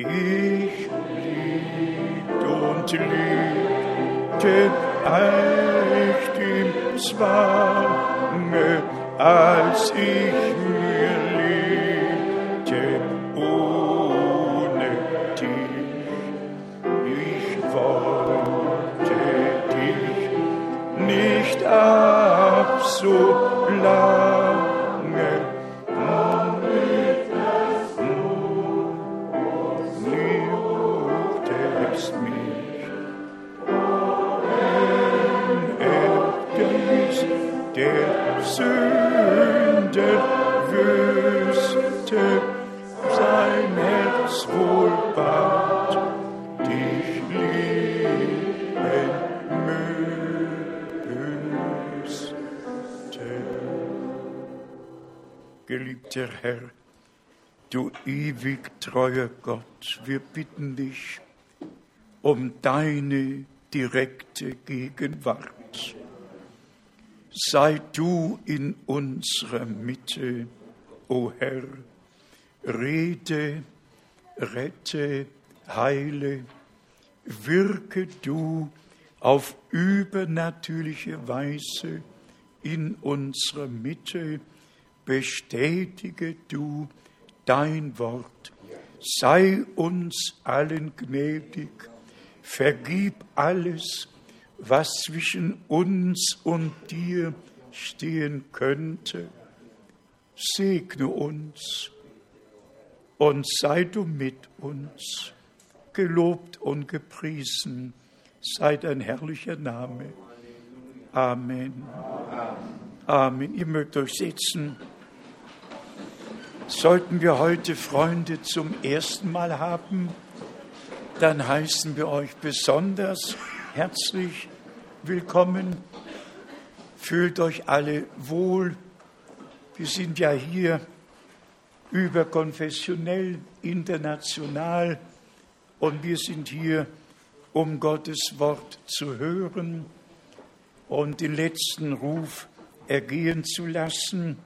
Ich liebt und liebte echt im Zwange, als ich mir liebte Geliebter Herr, du ewig treuer Gott, wir bitten dich um deine direkte Gegenwart. Sei du in unserer Mitte, o Herr, rede, rette, heile, wirke du auf übernatürliche Weise in unserer Mitte, bestätige du dein Wort, sei uns allen gnädig, vergib alles, was zwischen uns und dir stehen könnte. Segne uns und sei du mit uns. Gelobt und gepriesen sei dein herrlicher Name. Amen. Amen. Ihr mögt euch setzen. Sollten wir heute Freunde zum ersten Mal haben, dann heißen wir euch besonders herzlich willkommen. Fühlt euch alle wohl. Wir sind ja hier überkonfessionell, international und wir sind hier, um Gottes Wort zu hören und den letzten Ruf ergehen zu lassen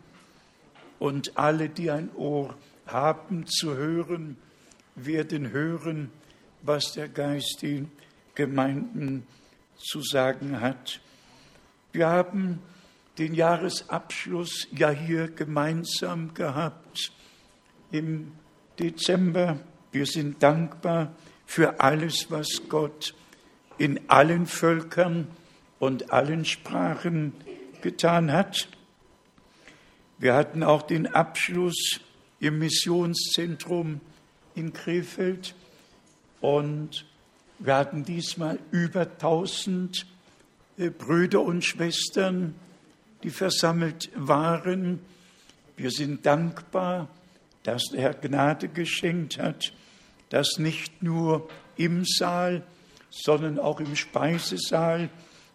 und alle, die ein Ohr haben zu hören, werden hören, was der Geist den Gemeinden zu sagen hat. Wir haben den Jahresabschluss ja hier gemeinsam gehabt im Dezember. Wir sind dankbar für alles, was Gott in allen Völkern und allen Sprachen getan hat. Wir hatten auch den Abschluss im Missionszentrum in Krefeld und wir hatten diesmal über 1000 Brüder und Schwestern, die versammelt waren. Wir sind dankbar, dass der Herr Gnade geschenkt hat, dass nicht nur im Saal, sondern auch im Speisesaal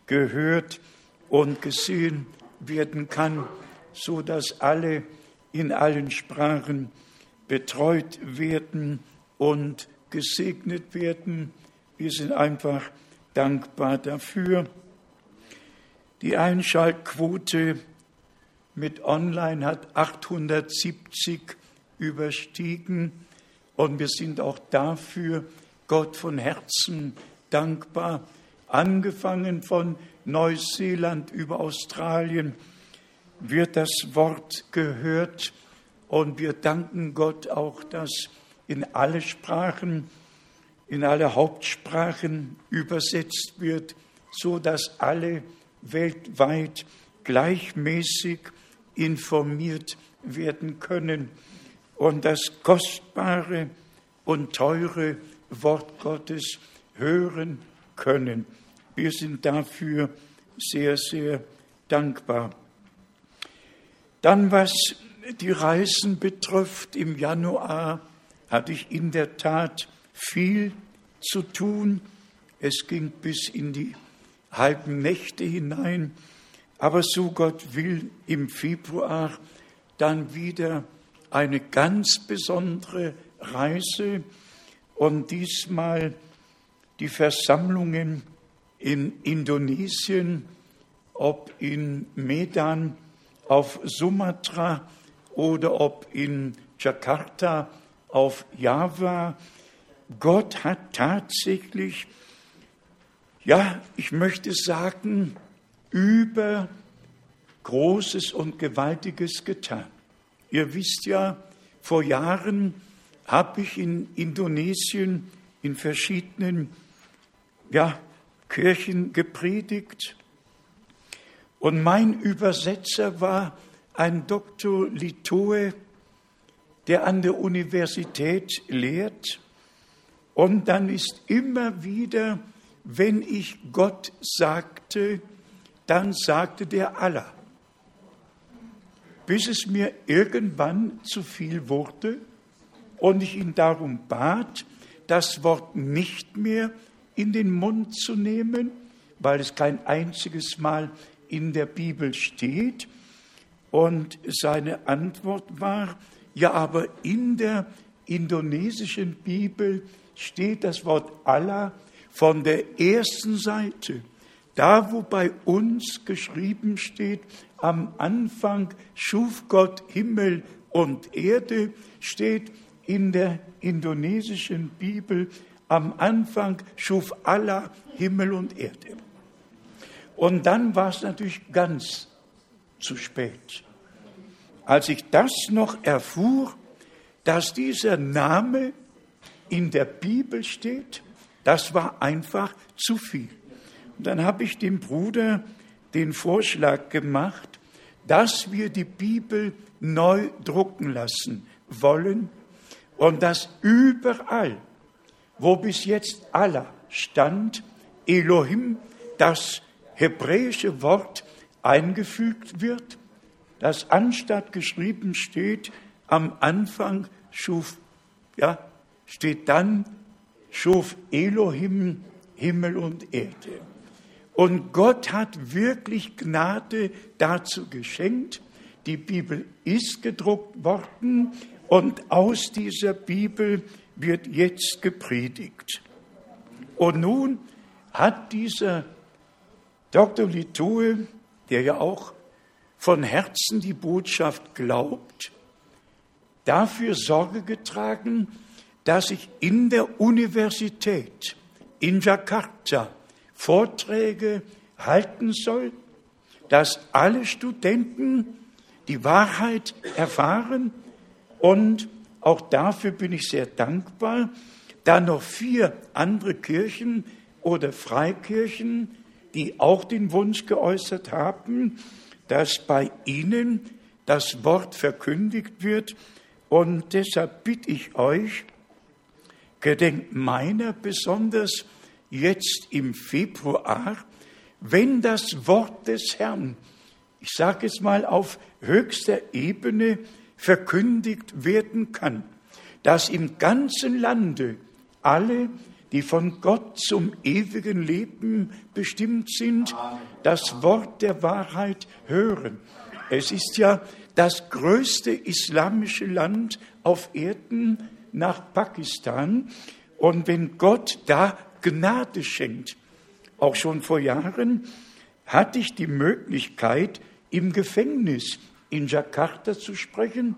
gehört und gesehen werden kann so dass alle in allen Sprachen betreut werden und gesegnet werden. Wir sind einfach dankbar dafür. Die Einschaltquote mit Online hat 870 überstiegen und wir sind auch dafür Gott von Herzen dankbar, angefangen von Neuseeland über Australien wird das Wort gehört und wir danken Gott auch, dass in alle Sprachen, in alle Hauptsprachen übersetzt wird, so dass alle weltweit gleichmäßig informiert werden können und das kostbare und teure Wort Gottes hören können. Wir sind dafür sehr, sehr dankbar. Dann, was die Reisen betrifft, im Januar hatte ich in der Tat viel zu tun. Es ging bis in die halben Nächte hinein. Aber so Gott will, im Februar dann wieder eine ganz besondere Reise und diesmal die Versammlungen in Indonesien, ob in Medan auf Sumatra oder ob in Jakarta auf Java. Gott hat tatsächlich, ja, ich möchte sagen, über Großes und Gewaltiges getan. Ihr wisst ja, vor Jahren habe ich in Indonesien in verschiedenen ja, Kirchen gepredigt und mein Übersetzer war ein Doktor Litoe, der an der Universität lehrt. Und dann ist immer wieder, wenn ich Gott sagte, dann sagte der Allah. Bis es mir irgendwann zu viel wurde und ich ihn darum bat, das Wort nicht mehr in den Mund zu nehmen, weil es kein einziges Mal in der Bibel steht. Und seine Antwort war, ja, aber in der indonesischen Bibel steht das Wort Allah von der ersten Seite. Da, wo bei uns geschrieben steht, am Anfang schuf Gott Himmel und Erde, steht in der indonesischen Bibel, am Anfang schuf Allah Himmel und Erde. Und dann war es natürlich ganz zu spät. Als ich das noch erfuhr, dass dieser Name in der Bibel steht, das war einfach zu viel. Und dann habe ich dem Bruder den Vorschlag gemacht, dass wir die Bibel neu drucken lassen wollen und dass überall, wo bis jetzt Allah stand, Elohim, das hebräische Wort eingefügt wird, das anstatt geschrieben steht, am Anfang schuf, ja, steht dann, schuf Elohim Himmel und Erde. Und Gott hat wirklich Gnade dazu geschenkt. Die Bibel ist gedruckt worden und aus dieser Bibel wird jetzt gepredigt. Und nun hat dieser Dr. Litue, der ja auch von Herzen die Botschaft glaubt, dafür Sorge getragen, dass ich in der Universität in Jakarta Vorträge halten soll, dass alle Studenten die Wahrheit erfahren und auch dafür bin ich sehr dankbar, da noch vier andere Kirchen oder Freikirchen, die auch den Wunsch geäußert haben, dass bei ihnen das Wort verkündigt wird. Und deshalb bitte ich euch, gedenkt meiner besonders jetzt im Februar, wenn das Wort des Herrn, ich sage es mal auf höchster Ebene, verkündigt werden kann, dass im ganzen Lande alle, die von Gott zum ewigen Leben bestimmt sind, das Wort der Wahrheit hören. Es ist ja das größte islamische Land auf Erden nach Pakistan. Und wenn Gott da Gnade schenkt, auch schon vor Jahren hatte ich die Möglichkeit, im Gefängnis in Jakarta zu sprechen.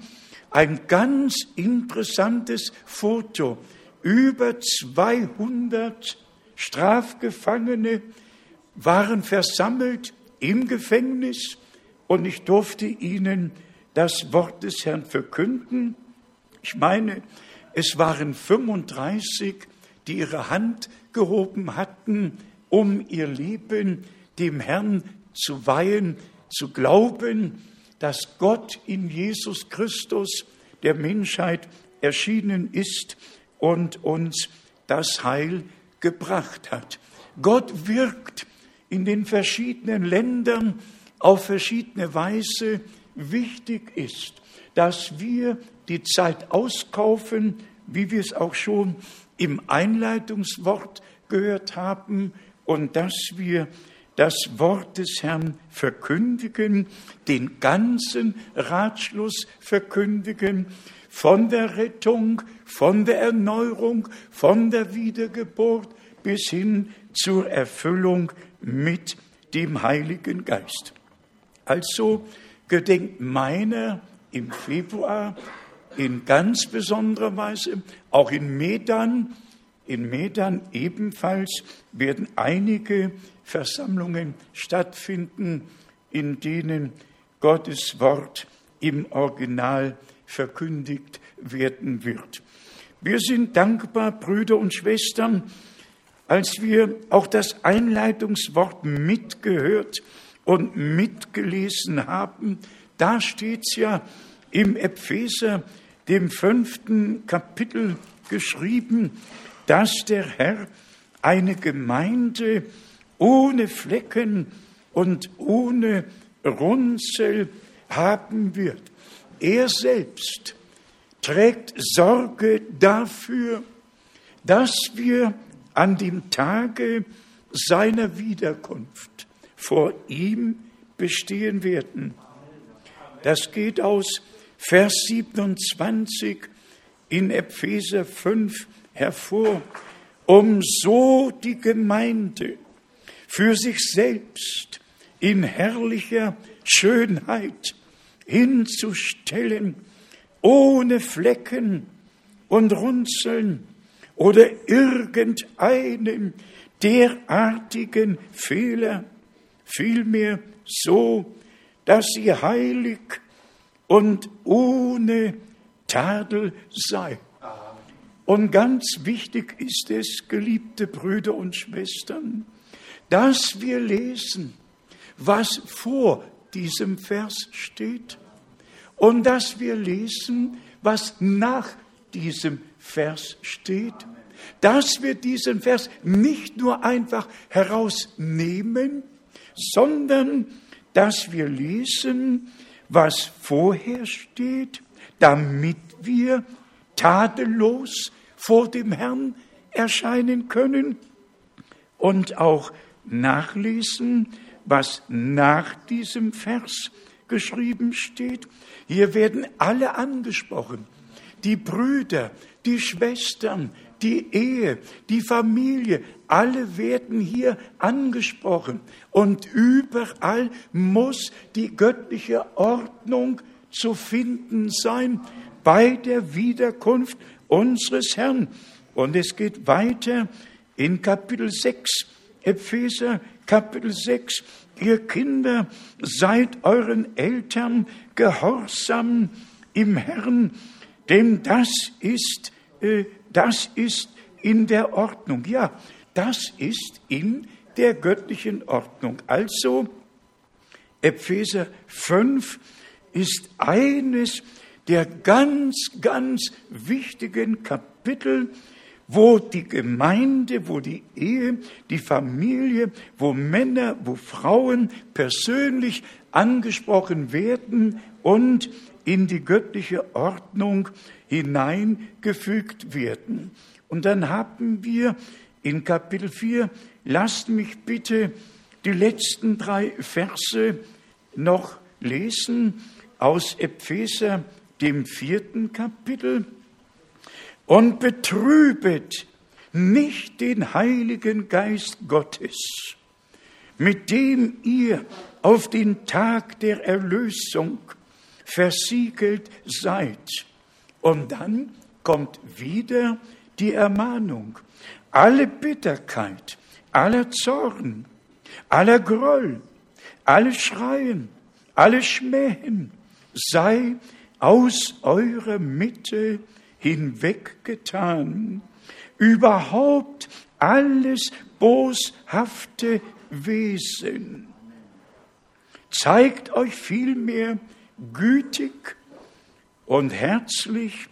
Ein ganz interessantes Foto. Über 200 Strafgefangene waren versammelt im Gefängnis und ich durfte ihnen das Wort des Herrn verkünden. Ich meine, es waren 35, die ihre Hand gehoben hatten, um ihr Leben dem Herrn zu weihen, zu glauben dass Gott in Jesus Christus der Menschheit erschienen ist und uns das Heil gebracht hat. Gott wirkt in den verschiedenen Ländern auf verschiedene Weise. Wichtig ist, dass wir die Zeit auskaufen, wie wir es auch schon im Einleitungswort gehört haben, und dass wir das Wort des Herrn verkündigen, den ganzen Ratschluss verkündigen, von der Rettung, von der Erneuerung, von der Wiedergeburt bis hin zur Erfüllung mit dem Heiligen Geist. Also gedenkt meiner im Februar in ganz besonderer Weise, auch in Medan, in Medan ebenfalls werden einige Versammlungen stattfinden, in denen Gottes Wort im Original verkündigt werden wird. Wir sind dankbar, Brüder und Schwestern, als wir auch das Einleitungswort mitgehört und mitgelesen haben. Da steht es ja im Epheser, dem fünften Kapitel geschrieben, dass der Herr eine Gemeinde ohne Flecken und ohne Runzel haben wird. Er selbst trägt Sorge dafür, dass wir an dem Tage seiner Wiederkunft vor ihm bestehen werden. Das geht aus Vers 27 in Epheser 5 hervor, um so die Gemeinde für sich selbst in herrlicher Schönheit hinzustellen, ohne Flecken und Runzeln oder irgendeinem derartigen Fehler, vielmehr so, dass sie heilig und ohne Tadel sei. Und ganz wichtig ist es, geliebte Brüder und Schwestern, dass wir lesen, was vor diesem Vers steht. Und dass wir lesen, was nach diesem Vers steht, dass wir diesen Vers nicht nur einfach herausnehmen, sondern dass wir lesen, was vorher steht, damit wir tadellos vor dem Herrn erscheinen können und auch nachlesen, was nach diesem Vers geschrieben steht. Hier werden alle angesprochen, die Brüder, die Schwestern, die Ehe, die Familie, alle werden hier angesprochen. Und überall muss die göttliche Ordnung zu finden sein bei der Wiederkunft unseres Herrn. Und es geht weiter in Kapitel 6, Epheser Kapitel 6. Ihr Kinder, seid euren Eltern gehorsam im Herrn, denn das ist, äh, das ist in der Ordnung. Ja, das ist in der göttlichen Ordnung. Also, Epheser 5 ist eines der ganz, ganz wichtigen Kapitel, wo die Gemeinde, wo die Ehe, die Familie, wo Männer, wo Frauen persönlich angesprochen werden und in die göttliche Ordnung hineingefügt werden. Und dann haben wir in Kapitel 4, lasst mich bitte die letzten drei Verse noch lesen aus Epheser, dem vierten Kapitel. Und betrübet nicht den Heiligen Geist Gottes, mit dem ihr auf den Tag der Erlösung versiegelt seid. Und dann kommt wieder die Ermahnung. Alle Bitterkeit, aller Zorn, aller Groll, alle Schreien, alle Schmähen sei aus eurer Mitte hinweggetan. Überhaupt alles boshafte Wesen. Zeigt euch vielmehr gütig und herzlich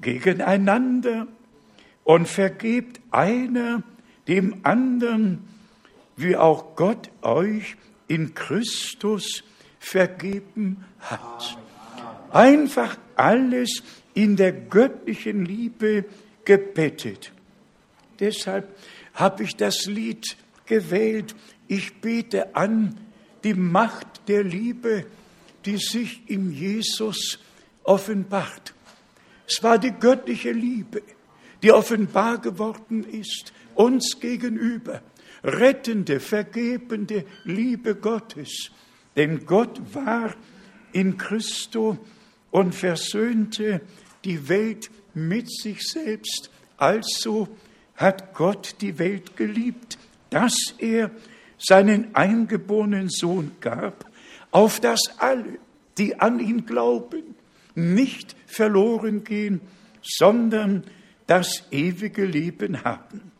gegeneinander und vergebt einer dem anderen, wie auch Gott euch in Christus vergeben hat. Einfach alles in der göttlichen Liebe gebettet. Deshalb habe ich das Lied gewählt. Ich bete an die Macht der Liebe, die sich in Jesus offenbart. Es war die göttliche Liebe, die offenbar geworden ist, uns gegenüber. Rettende, vergebende Liebe Gottes. Denn Gott war in Christo und versöhnte die Welt mit sich selbst. Also hat Gott die Welt geliebt, dass er seinen eingeborenen Sohn gab, auf dass alle, die an ihn glauben, nicht verloren gehen, sondern das ewige Leben haben.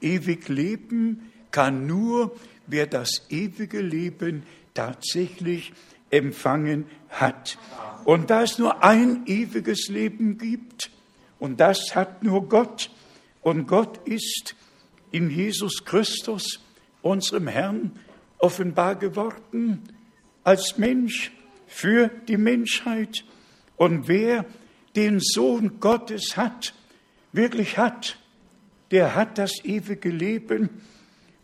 Ewig Leben kann nur, wer das ewige Leben tatsächlich empfangen hat. Und da es nur ein ewiges Leben gibt, und das hat nur Gott, und Gott ist in Jesus Christus, unserem Herrn, offenbar geworden als Mensch für die Menschheit. Und wer den Sohn Gottes hat, wirklich hat, der hat das ewige Leben.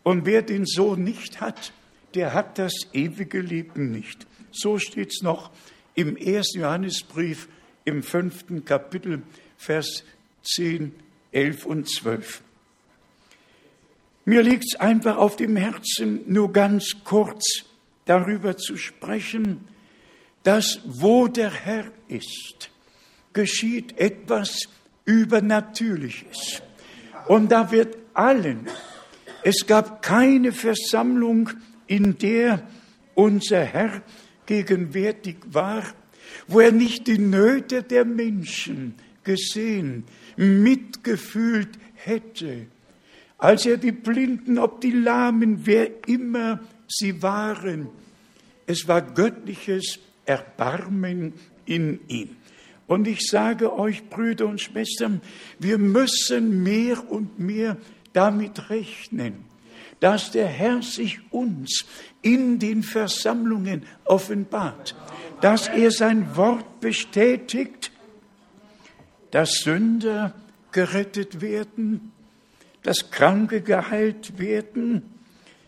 Und wer den Sohn nicht hat, der hat das ewige Leben nicht. So steht es noch im ersten Johannesbrief im fünften Kapitel, Vers 10, 11 und 12. Mir liegt es einfach auf dem Herzen, nur ganz kurz darüber zu sprechen, dass wo der Herr ist, geschieht etwas Übernatürliches. Und da wird allen, es gab keine Versammlung, in der unser Herr gegenwärtig war, wo er nicht die Nöte der Menschen gesehen, mitgefühlt hätte, als er die Blinden, ob die Lahmen, wer immer sie waren, es war göttliches Erbarmen in ihm. Und ich sage euch, Brüder und Schwestern, wir müssen mehr und mehr damit rechnen, dass der Herr sich uns in den Versammlungen offenbart, dass er sein Wort bestätigt, dass Sünder gerettet werden, dass Kranke geheilt werden,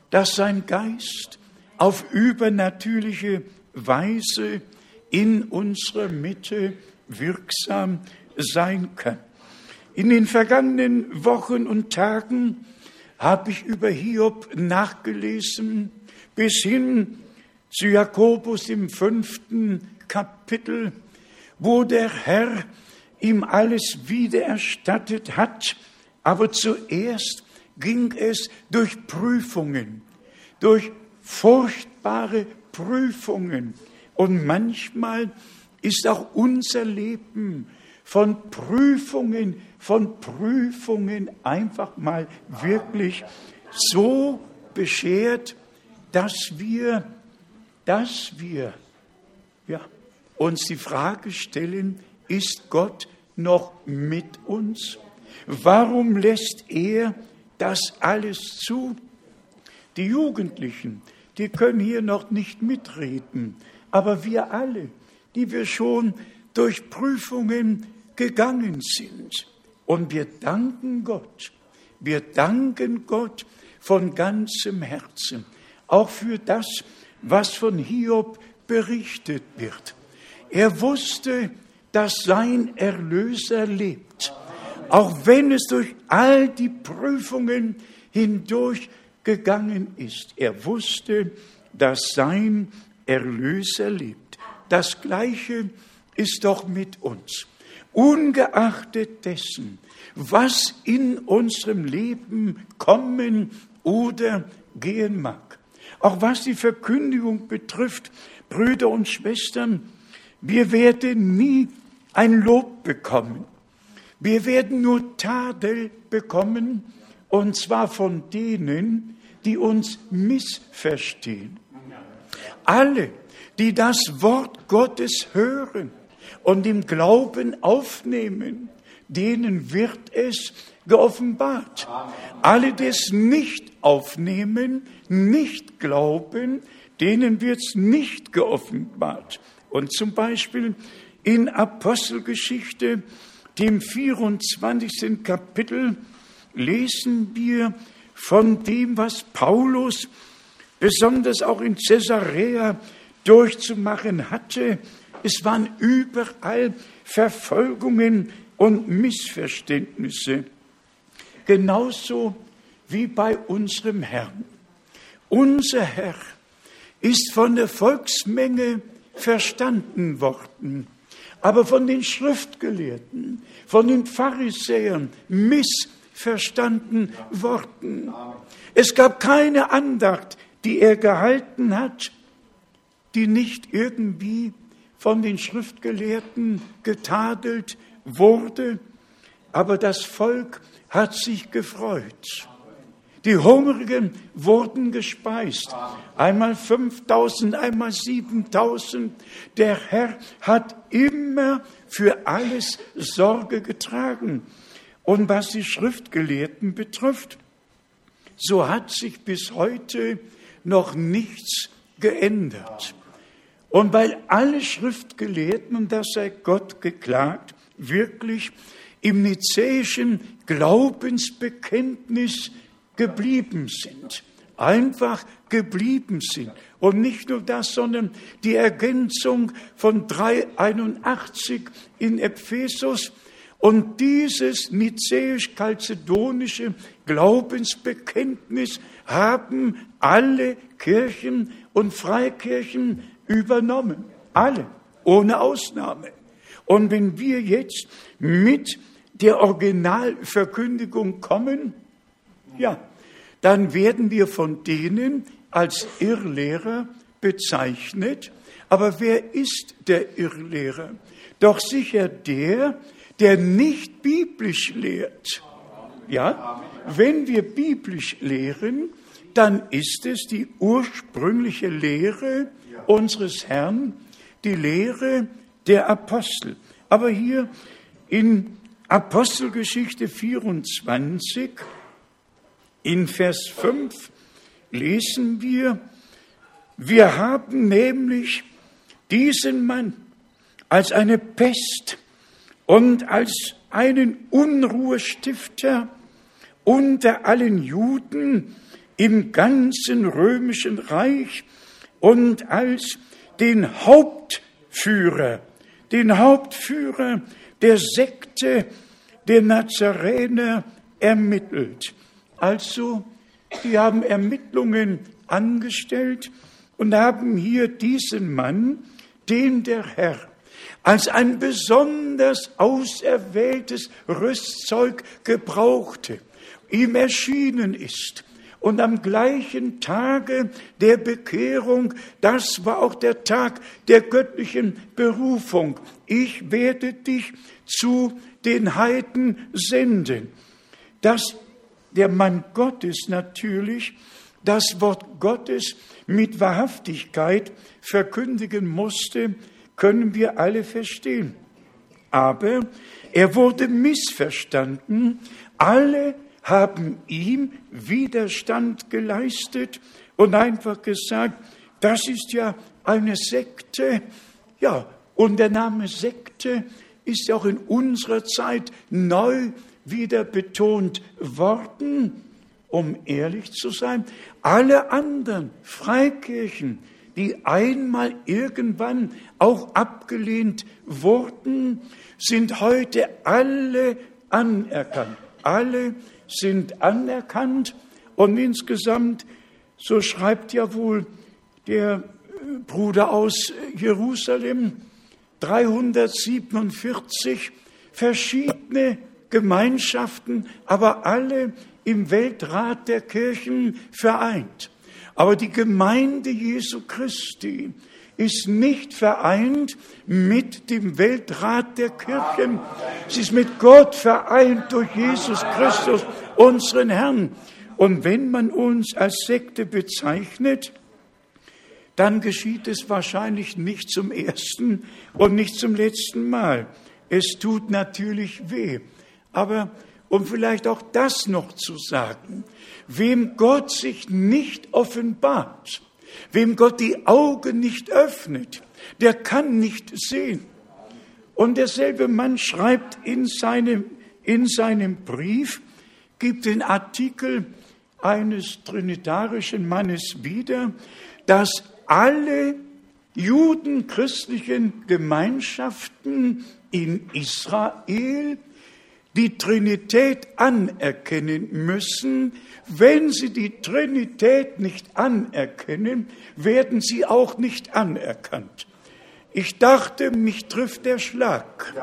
dass sein Geist auf übernatürliche Weise in unserer Mitte wirksam sein kann. In den vergangenen Wochen und Tagen habe ich über Hiob nachgelesen, bis hin zu Jakobus im fünften Kapitel, wo der Herr ihm alles wiedererstattet hat, aber zuerst ging es durch Prüfungen, durch furchtbare Prüfungen. Und manchmal ist auch unser Leben von Prüfungen, von Prüfungen einfach mal wirklich so beschert, dass wir, dass wir ja, uns die Frage stellen, ist Gott noch mit uns? Warum lässt er das alles zu? Die Jugendlichen, die können hier noch nicht mitreden, aber wir alle, die wir schon durch Prüfungen gegangen sind. Und wir danken Gott, wir danken Gott von ganzem Herzen, auch für das, was von Hiob berichtet wird. Er wusste, dass sein Erlöser lebt, auch wenn es durch all die Prüfungen hindurch gegangen ist. Er wusste, dass sein Erlöser lebt. Das Gleiche ist doch mit uns. Ungeachtet dessen, was in unserem Leben kommen oder gehen mag. Auch was die Verkündigung betrifft, Brüder und Schwestern, wir werden nie ein Lob bekommen. Wir werden nur Tadel bekommen, und zwar von denen, die uns missverstehen. Alle, die das Wort Gottes hören und im Glauben aufnehmen, denen wird es geoffenbart. Alle, die es nicht aufnehmen, nicht glauben, denen wird es nicht geoffenbart. Und zum Beispiel in Apostelgeschichte, dem 24. Kapitel, lesen wir von dem, was Paulus besonders auch in Caesarea durchzumachen hatte. Es waren überall Verfolgungen und Missverständnisse. Genauso wie bei unserem Herrn. Unser Herr ist von der Volksmenge verstanden worden, aber von den Schriftgelehrten, von den Pharisäern missverstanden verstanden worden. Es gab keine Andacht, die er gehalten hat, die nicht irgendwie von den Schriftgelehrten getadelt wurde, aber das Volk hat sich gefreut. Die Hungrigen wurden gespeist. Einmal 5000, einmal 7000. Der Herr hat immer für alles Sorge getragen. Und was die Schriftgelehrten betrifft, so hat sich bis heute noch nichts geändert. Und weil alle Schriftgelehrten, und das sei Gott geklagt, wirklich im nizäischen Glaubensbekenntnis geblieben sind, einfach geblieben sind. Und nicht nur das, sondern die Ergänzung von 381 in Ephesus. Und dieses nizäisch-kalzedonische Glaubensbekenntnis haben alle Kirchen und Freikirchen übernommen. Alle, ohne Ausnahme. Und wenn wir jetzt mit der Originalverkündigung kommen, ja, dann werden wir von denen als Irrlehrer bezeichnet. Aber wer ist der Irrlehrer? Doch sicher der, der nicht biblisch lehrt. Ja, wenn wir biblisch lehren, dann ist es die ursprüngliche Lehre unseres Herrn, die Lehre der Apostel. Aber hier in Apostelgeschichte 24 in Vers 5 lesen wir, wir haben nämlich diesen Mann als eine Pest und als einen Unruhestifter unter allen Juden im ganzen römischen Reich und als den Hauptführer, den Hauptführer der Sekte der Nazarener ermittelt. Also, die haben Ermittlungen angestellt und haben hier diesen Mann, den der Herr als ein besonders auserwähltes Rüstzeug gebrauchte, ihm erschienen ist. Und am gleichen Tage der Bekehrung, das war auch der Tag der göttlichen Berufung. Ich werde dich zu den Heiden senden. Das der Mann Gottes natürlich das Wort Gottes mit Wahrhaftigkeit verkündigen musste, können wir alle verstehen. Aber er wurde missverstanden. Alle haben ihm Widerstand geleistet und einfach gesagt, das ist ja eine Sekte. Ja, und der Name Sekte ist auch in unserer Zeit neu wieder betont worden, um ehrlich zu sein. Alle anderen Freikirchen, die einmal irgendwann auch abgelehnt wurden, sind heute alle anerkannt. Alle sind anerkannt und insgesamt, so schreibt ja wohl der Bruder aus Jerusalem, 347 verschiedene Gemeinschaften, aber alle im Weltrat der Kirchen vereint. Aber die Gemeinde Jesu Christi ist nicht vereint mit dem Weltrat der Kirchen. Sie ist mit Gott vereint durch Jesus Christus, unseren Herrn. Und wenn man uns als Sekte bezeichnet, dann geschieht es wahrscheinlich nicht zum ersten und nicht zum letzten Mal. Es tut natürlich weh. Aber um vielleicht auch das noch zu sagen, wem Gott sich nicht offenbart, wem Gott die Augen nicht öffnet, der kann nicht sehen. Und derselbe Mann schreibt in seinem, in seinem Brief, gibt den Artikel eines trinitarischen Mannes wieder, dass alle judenchristlichen Gemeinschaften in Israel die Trinität anerkennen müssen. Wenn sie die Trinität nicht anerkennen, werden sie auch nicht anerkannt. Ich dachte, mich trifft der Schlag.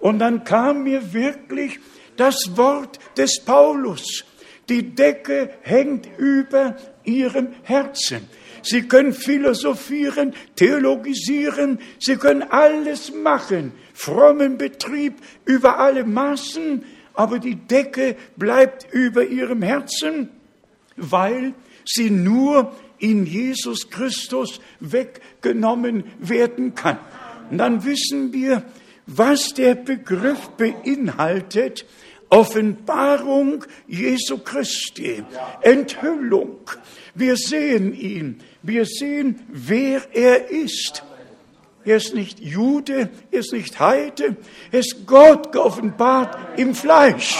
Und dann kam mir wirklich Das Wort des Paulus. Die Decke hängt über ihrem Herzen. Sie können philosophieren, theologisieren, Sie können alles machen, frommen Betrieb über alle Maßen, aber die Decke bleibt über Ihrem Herzen, weil sie nur in Jesus Christus weggenommen werden kann. Und dann wissen wir, was der Begriff beinhaltet. Offenbarung Jesu Christi, Enthüllung. Wir sehen ihn, wir sehen, wer er ist. Er ist nicht Jude, er ist nicht Heide, er ist Gott geoffenbart im Fleisch.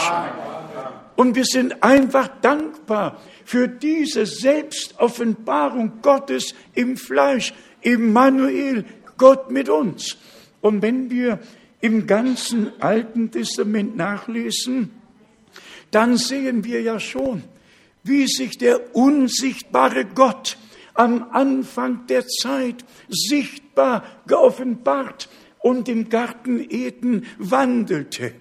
Und wir sind einfach dankbar für diese Selbstoffenbarung Gottes im Fleisch, Immanuel, Gott mit uns. Und wenn wir im ganzen Alten Testament nachlesen, dann sehen wir ja schon, wie sich der unsichtbare Gott am Anfang der Zeit sichtbar geoffenbart und im Garten Eden wandelte.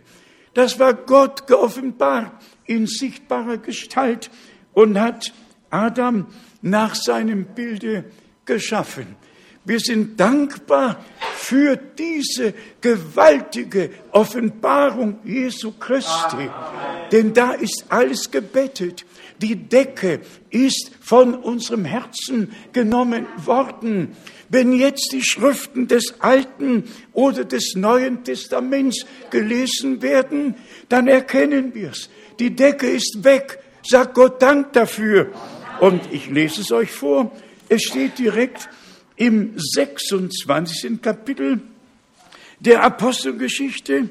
Das war Gott geoffenbart in sichtbarer Gestalt und hat Adam nach seinem Bilde geschaffen. Wir sind dankbar für diese gewaltige Offenbarung Jesu Christi, denn da ist alles gebettet. Die Decke ist von unserem Herzen genommen worden. Wenn jetzt die Schriften des Alten oder des Neuen Testaments gelesen werden, dann erkennen wir es. Die Decke ist weg. Sagt Gott Dank dafür. Und ich lese es euch vor. Es steht direkt im 26. Kapitel der Apostelgeschichte,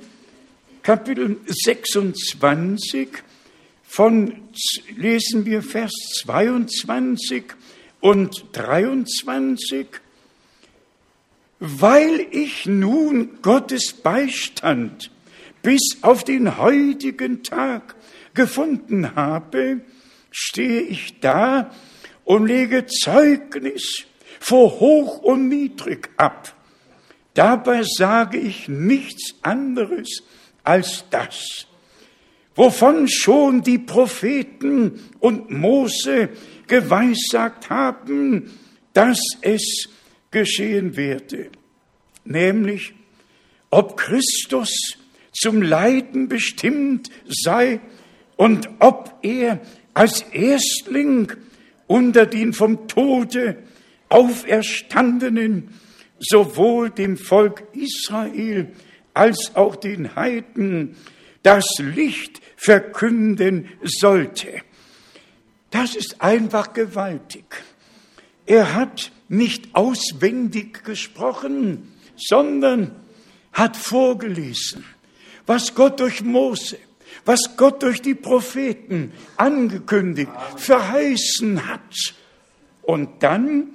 Kapitel 26, von lesen wir Vers 22 und 23. Weil ich nun Gottes Beistand bis auf den heutigen Tag gefunden habe, stehe ich da und lege Zeugnis vor hoch und niedrig ab. Dabei sage ich nichts anderes als das wovon schon die Propheten und Mose geweissagt haben, dass es geschehen werde, nämlich ob Christus zum Leiden bestimmt sei und ob er als Erstling unter den vom Tode auferstandenen sowohl dem Volk Israel als auch den Heiden das Licht verkünden sollte. Das ist einfach gewaltig. Er hat nicht auswendig gesprochen, sondern hat vorgelesen, was Gott durch Mose, was Gott durch die Propheten angekündigt, verheißen hat. Und dann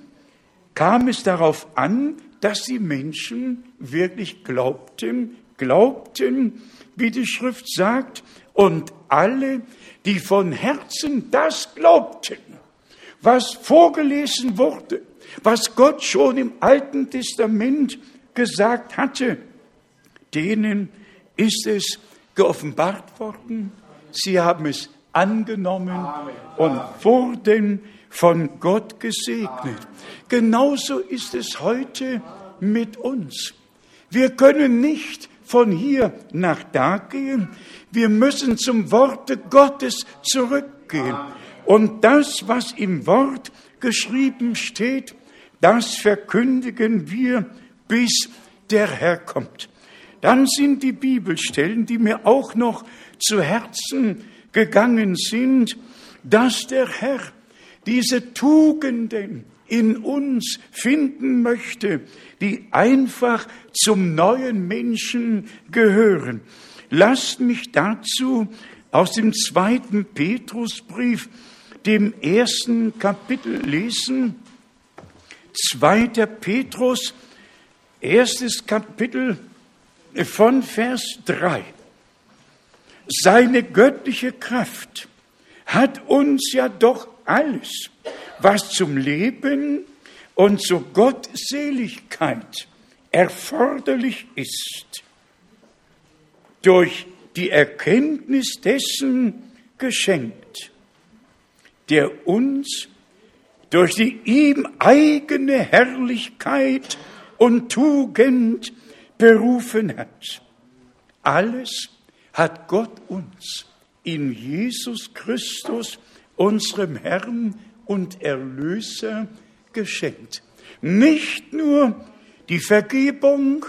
kam es darauf an, dass die Menschen wirklich glaubten, glaubten, wie die Schrift sagt, und alle, die von Herzen das glaubten, was vorgelesen wurde, was Gott schon im Alten Testament gesagt hatte, denen ist es geoffenbart worden. Sie haben es angenommen und wurden von Gott gesegnet. Genauso ist es heute mit uns. Wir können nicht von hier nach da gehen. Wir müssen zum Worte Gottes zurückgehen. Und das, was im Wort geschrieben steht, das verkündigen wir, bis der Herr kommt. Dann sind die Bibelstellen, die mir auch noch zu Herzen gegangen sind, dass der Herr diese Tugenden in uns finden möchte, die einfach zum neuen Menschen gehören. Lasst mich dazu aus dem zweiten Petrusbrief, dem ersten Kapitel lesen. Zweiter Petrus, erstes Kapitel von Vers 3. Seine göttliche Kraft hat uns ja doch alles was zum Leben und zur Gottseligkeit erforderlich ist, durch die Erkenntnis dessen geschenkt, der uns durch die ihm eigene Herrlichkeit und Tugend berufen hat. Alles hat Gott uns in Jesus Christus, unserem Herrn und Erlöser, geschenkt. Nicht nur die Vergebung,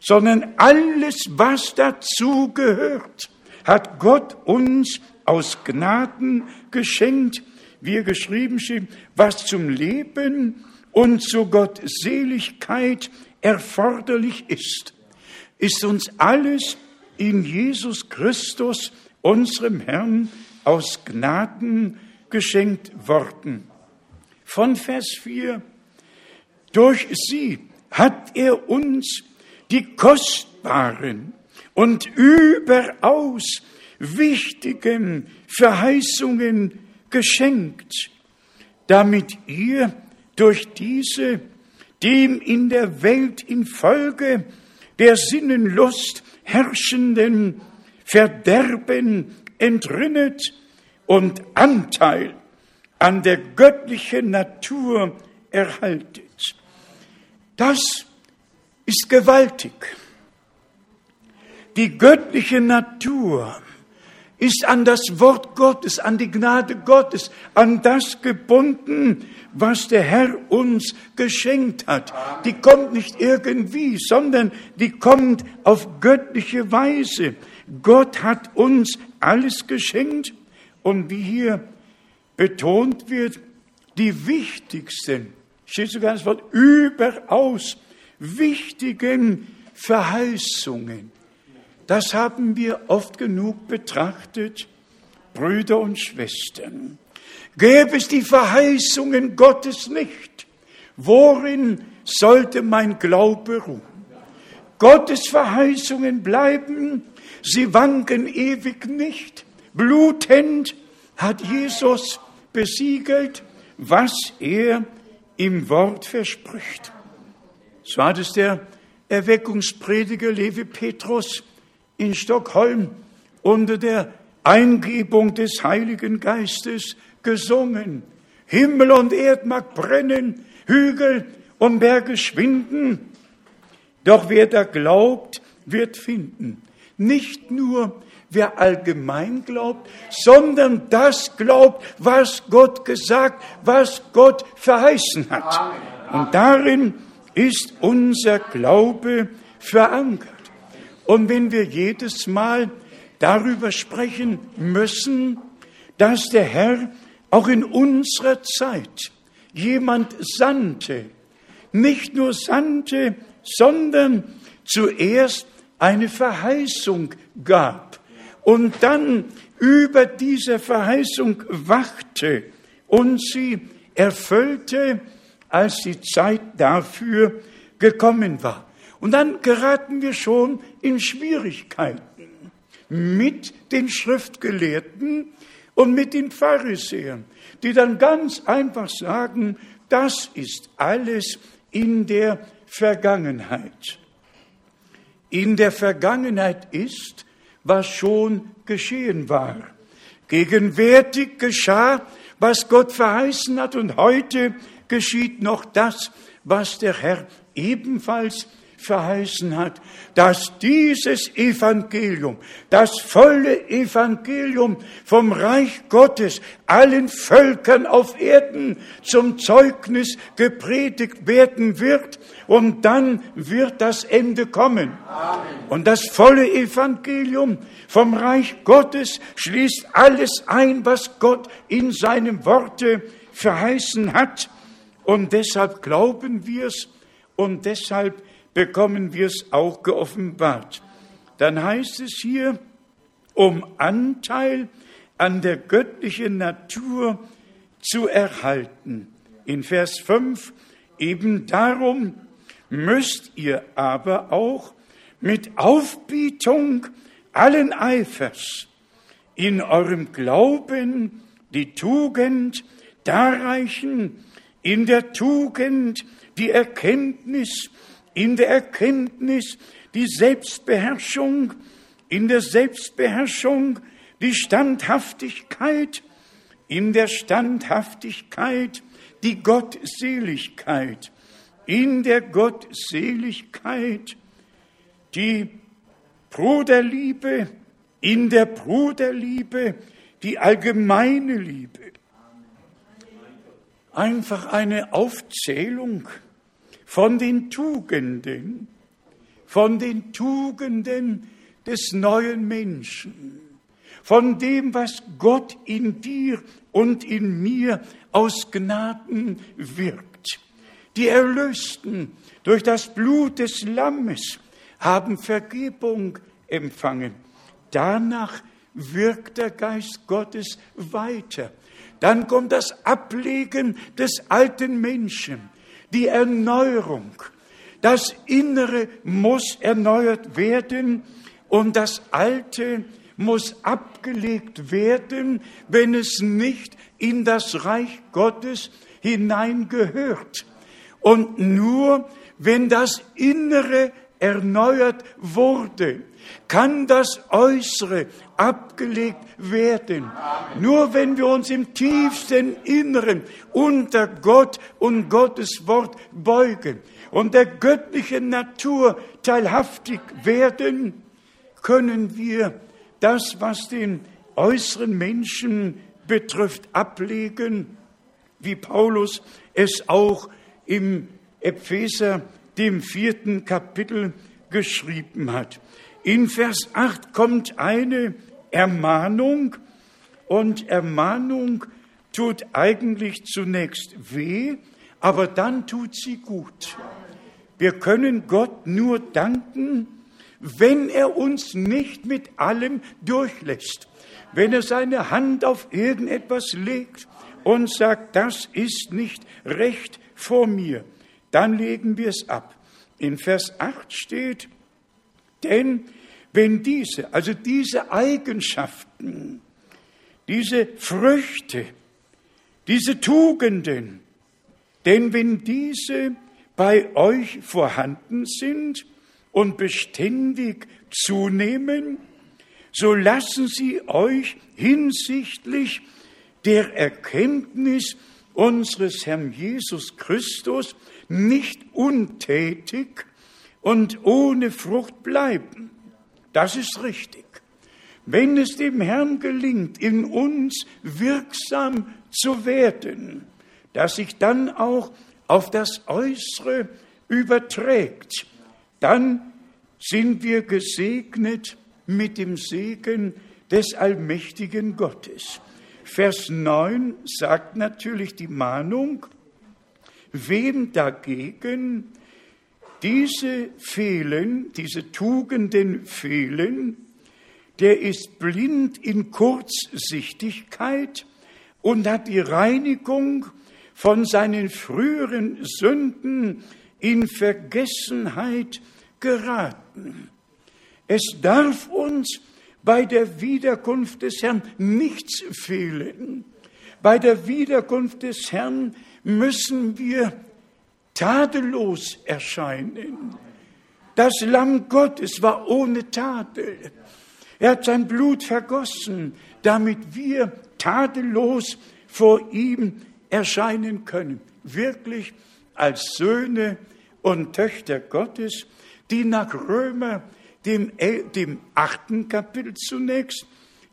sondern alles, was dazu gehört, hat Gott uns aus Gnaden geschenkt, wie er geschrieben steht, was zum Leben und zur Gottseligkeit erforderlich ist, ist uns alles in Jesus Christus, unserem Herrn, aus Gnaden geschenkt worden. Von Vers 4. Durch sie hat er uns die kostbaren und überaus wichtigen Verheißungen geschenkt, damit ihr durch diese dem in der Welt infolge der Sinnenlust herrschenden Verderben entrinnet und Anteil an der göttlichen Natur erhaltet. Das ist gewaltig. Die göttliche Natur ist an das Wort Gottes, an die Gnade Gottes, an das gebunden, was der Herr uns geschenkt hat. Die kommt nicht irgendwie, sondern die kommt auf göttliche Weise. Gott hat uns alles geschenkt und wie hier betont wird, die wichtigsten, steht sogar das Wort, überaus wichtigen Verheißungen das haben wir oft genug betrachtet, Brüder und Schwestern. Gäbe es die Verheißungen Gottes nicht, worin sollte mein Glaube ruhen? Gottes Verheißungen bleiben, sie wanken ewig nicht. Blutend hat Jesus besiegelt, was er im Wort verspricht. So hat es der Erweckungsprediger Levi Petrus in Stockholm unter der Eingebung des Heiligen Geistes gesungen. Himmel und Erd mag brennen, Hügel und Berge schwinden. Doch wer da glaubt, wird finden. Nicht nur wer allgemein glaubt, sondern das glaubt, was Gott gesagt, was Gott verheißen hat. Und darin ist unser Glaube verankert. Und wenn wir jedes Mal darüber sprechen müssen, dass der Herr auch in unserer Zeit jemand sandte, nicht nur sandte, sondern zuerst eine Verheißung gab und dann über diese Verheißung wachte und sie erfüllte, als die Zeit dafür gekommen war. Und dann geraten wir schon in Schwierigkeiten mit den Schriftgelehrten und mit den Pharisäern, die dann ganz einfach sagen, das ist alles in der Vergangenheit. In der Vergangenheit ist, was schon geschehen war. Gegenwärtig geschah, was Gott verheißen hat und heute geschieht noch das, was der Herr ebenfalls verheißen hat, dass dieses Evangelium, das volle Evangelium vom Reich Gottes allen Völkern auf Erden zum Zeugnis gepredigt werden wird und dann wird das Ende kommen. Amen. Und das volle Evangelium vom Reich Gottes schließt alles ein, was Gott in seinem Worte verheißen hat. Und deshalb glauben wir es und deshalb bekommen wir es auch geoffenbart. Dann heißt es hier, um Anteil an der göttlichen Natur zu erhalten. In Vers 5, eben darum müsst ihr aber auch mit Aufbietung allen Eifers in eurem Glauben die Tugend darreichen, in der Tugend die Erkenntnis, in der Erkenntnis die Selbstbeherrschung, in der Selbstbeherrschung die Standhaftigkeit, in der Standhaftigkeit die Gottseligkeit, in der Gottseligkeit die Bruderliebe, in der Bruderliebe die allgemeine Liebe. Einfach eine Aufzählung von den Tugenden, von den Tugenden des neuen Menschen, von dem, was Gott in dir und in mir aus Gnaden wirkt. Die Erlösten durch das Blut des Lammes haben Vergebung empfangen. Danach wirkt der Geist Gottes weiter. Dann kommt das Ablegen des alten Menschen, die Erneuerung. Das Innere muss erneuert werden und das Alte muss abgelegt werden, wenn es nicht in das Reich Gottes hineingehört. Und nur wenn das Innere erneuert wurde, kann das Äußere abgelegt werden. Nur wenn wir uns im tiefsten Inneren unter Gott und Gottes Wort beugen und der göttlichen Natur teilhaftig werden, können wir das, was den äußeren Menschen betrifft, ablegen, wie Paulus es auch im Epheser, dem vierten Kapitel, geschrieben hat. In Vers 8 kommt eine Ermahnung und Ermahnung tut eigentlich zunächst weh, aber dann tut sie gut. Wir können Gott nur danken, wenn er uns nicht mit allem durchlässt, wenn er seine Hand auf irgendetwas legt und sagt, das ist nicht recht vor mir, dann legen wir es ab. In Vers 8 steht, denn wenn diese, also diese Eigenschaften, diese Früchte, diese Tugenden, denn wenn diese bei euch vorhanden sind und beständig zunehmen, so lassen sie euch hinsichtlich der Erkenntnis unseres Herrn Jesus Christus nicht untätig und ohne Frucht bleiben. Das ist richtig. Wenn es dem Herrn gelingt, in uns wirksam zu werden, dass sich dann auch auf das Äußere überträgt, dann sind wir gesegnet mit dem Segen des allmächtigen Gottes. Vers 9 sagt natürlich die Mahnung, wem dagegen diese fehlen, diese Tugenden fehlen, der ist blind in Kurzsichtigkeit und hat die Reinigung von seinen früheren Sünden in Vergessenheit geraten. Es darf uns bei der Wiederkunft des Herrn nichts fehlen. Bei der Wiederkunft des Herrn müssen wir tadellos erscheinen. Das Lamm Gottes war ohne Tadel. Er hat sein Blut vergossen, damit wir tadellos vor ihm erscheinen können. Wirklich als Söhne und Töchter Gottes, die nach Römer, dem, dem achten Kapitel zunächst,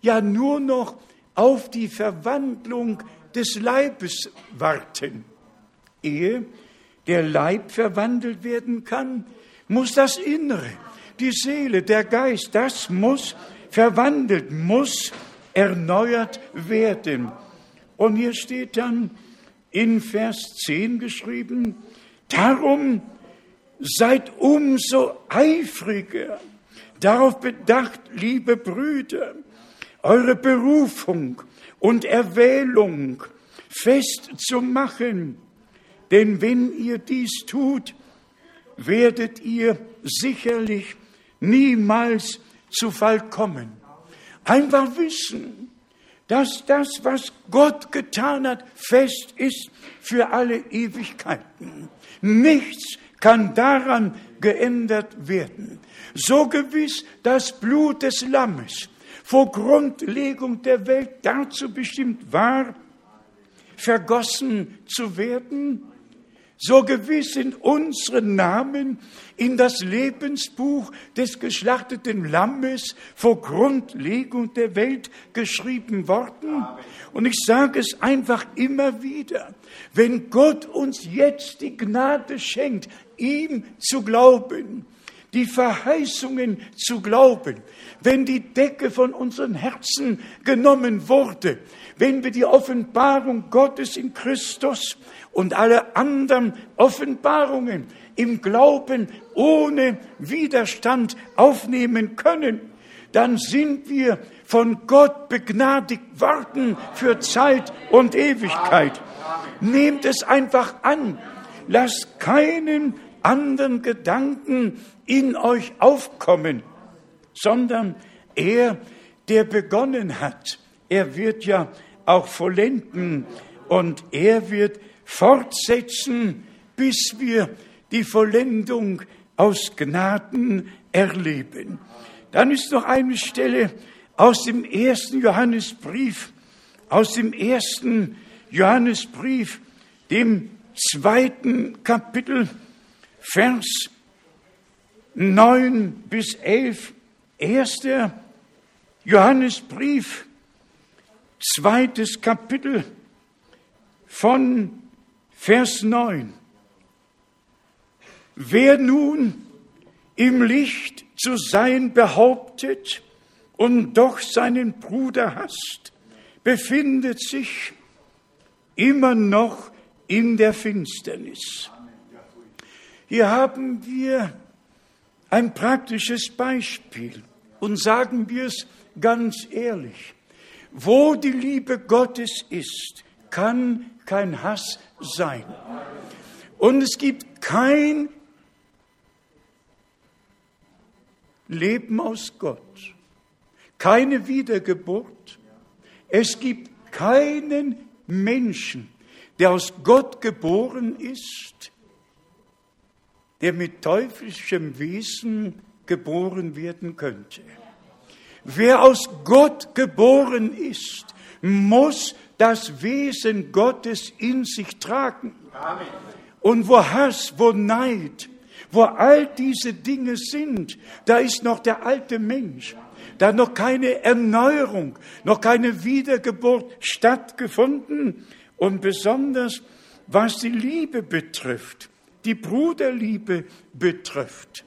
ja nur noch auf die Verwandlung des Leibes warten. Ehe der Leib verwandelt werden kann, muss das Innere, die Seele, der Geist, das muss verwandelt, muss erneuert werden. Und hier steht dann in Vers 10 geschrieben, darum seid umso eifriger, darauf bedacht, liebe Brüder, eure Berufung und Erwählung fest zu machen. Denn wenn ihr dies tut, werdet ihr sicherlich niemals zu Fall kommen. Einfach wissen, dass das, was Gott getan hat, fest ist für alle Ewigkeiten. Nichts kann daran geändert werden. So gewiss das Blut des Lammes vor Grundlegung der Welt dazu bestimmt war, vergossen zu werden, so gewiss sind unsere Namen in das Lebensbuch des geschlachteten Lammes vor Grundlegung der Welt geschrieben worden. Und ich sage es einfach immer wieder, wenn Gott uns jetzt die Gnade schenkt, ihm zu glauben, die Verheißungen zu glauben, wenn die Decke von unseren Herzen genommen wurde, wenn wir die Offenbarung Gottes in Christus und alle anderen Offenbarungen im Glauben ohne Widerstand aufnehmen können, dann sind wir von Gott begnadigt worden für Zeit und Ewigkeit. Nehmt es einfach an. Lasst keinen anderen Gedanken in euch aufkommen, sondern er, der begonnen hat, er wird ja auch vollenden und er wird fortsetzen, bis wir die Vollendung aus Gnaden erleben. Dann ist noch eine Stelle aus dem ersten Johannesbrief, aus dem ersten Johannesbrief, dem zweiten Kapitel, Vers 9 bis 11, erster Johannesbrief, zweites Kapitel von Vers 9. Wer nun im Licht zu sein behauptet und doch seinen Bruder hasst, befindet sich immer noch in der Finsternis. Hier haben wir ein praktisches Beispiel und sagen wir es ganz ehrlich. Wo die Liebe Gottes ist, kann kein Hass sein. Und es gibt kein Leben aus Gott, keine Wiedergeburt. Es gibt keinen Menschen, der aus Gott geboren ist, der mit teuflischem Wesen geboren werden könnte. Wer aus Gott geboren ist, muss das Wesen Gottes in sich tragen. Amen. Und wo Hass, wo Neid, wo all diese Dinge sind, da ist noch der alte Mensch. Da hat noch keine Erneuerung, noch keine Wiedergeburt stattgefunden. Und besonders was die Liebe betrifft, die Bruderliebe betrifft.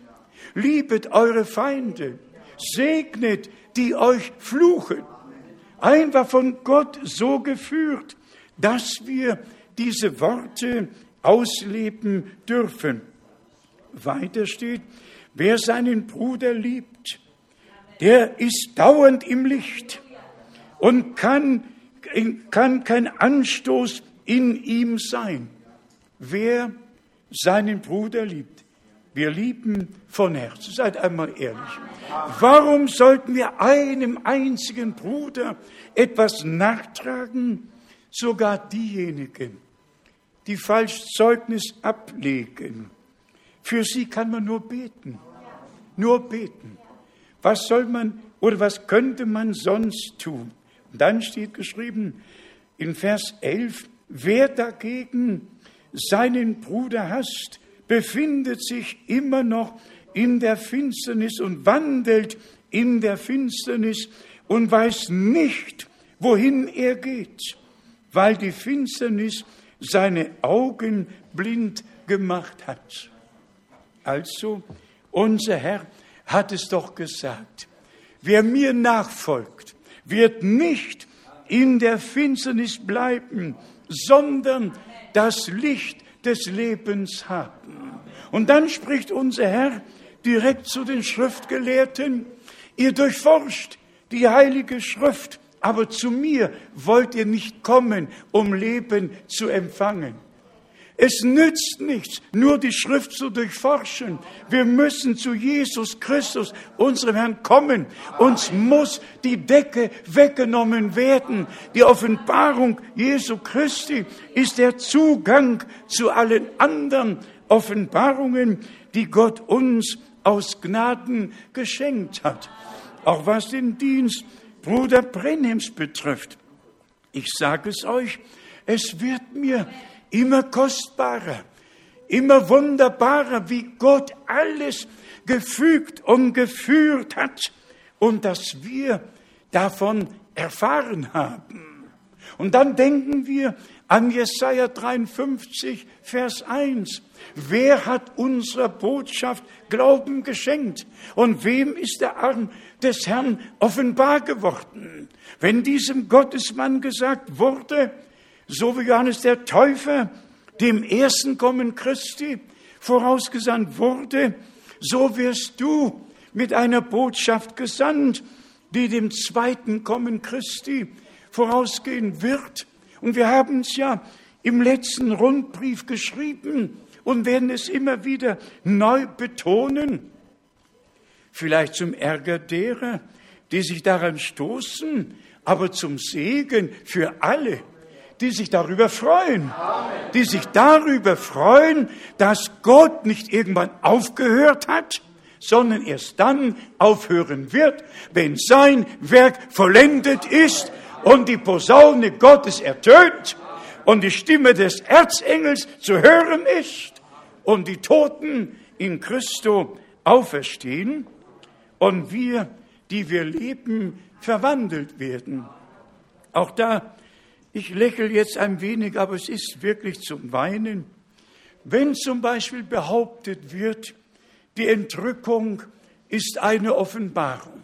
Liebet eure Feinde, segnet die euch fluchen einfach von Gott so geführt, dass wir diese Worte ausleben dürfen. Weiter steht, wer seinen Bruder liebt, der ist dauernd im Licht und kann, kann kein Anstoß in ihm sein. Wer seinen Bruder liebt, wir lieben von Herzen. Seid einmal ehrlich. Warum sollten wir einem einzigen Bruder etwas nachtragen? Sogar diejenigen, die falsch Zeugnis ablegen. Für sie kann man nur beten. Nur beten. Was soll man oder was könnte man sonst tun? Und dann steht geschrieben in Vers 11, wer dagegen seinen Bruder hasst, befindet sich immer noch in der Finsternis und wandelt in der Finsternis und weiß nicht, wohin er geht, weil die Finsternis seine Augen blind gemacht hat. Also, unser Herr hat es doch gesagt, wer mir nachfolgt, wird nicht in der Finsternis bleiben, sondern das Licht des Lebens haben. Und dann spricht unser Herr direkt zu den Schriftgelehrten, ihr durchforscht die heilige Schrift, aber zu mir wollt ihr nicht kommen, um Leben zu empfangen. Es nützt nichts, nur die Schrift zu durchforschen. Wir müssen zu Jesus Christus, unserem Herrn, kommen. Uns muss die Decke weggenommen werden. Die Offenbarung Jesu Christi ist der Zugang zu allen anderen Offenbarungen, die Gott uns aus Gnaden geschenkt hat. Auch was den Dienst Bruder Brenhems betrifft. Ich sage es euch, es wird mir immer kostbarer, immer wunderbarer, wie Gott alles gefügt und geführt hat und dass wir davon erfahren haben. Und dann denken wir an Jesaja 53, Vers 1. Wer hat unserer Botschaft Glauben geschenkt? Und wem ist der Arm des Herrn offenbar geworden? Wenn diesem Gottesmann gesagt wurde, so wie Johannes der Täufer dem ersten Kommen Christi vorausgesandt wurde, so wirst du mit einer Botschaft gesandt, die dem zweiten Kommen Christi vorausgehen wird. Und wir haben es ja im letzten Rundbrief geschrieben und werden es immer wieder neu betonen. Vielleicht zum Ärger derer, die sich daran stoßen, aber zum Segen für alle, die sich darüber freuen, die sich darüber freuen, dass Gott nicht irgendwann aufgehört hat, sondern erst dann aufhören wird, wenn sein Werk vollendet ist und die Posaune Gottes ertönt und die Stimme des Erzengels zu hören ist und die Toten in Christo auferstehen und wir, die wir leben, verwandelt werden. Auch da, ich lächle jetzt ein wenig, aber es ist wirklich zum Weinen. Wenn zum Beispiel behauptet wird, die Entrückung ist eine Offenbarung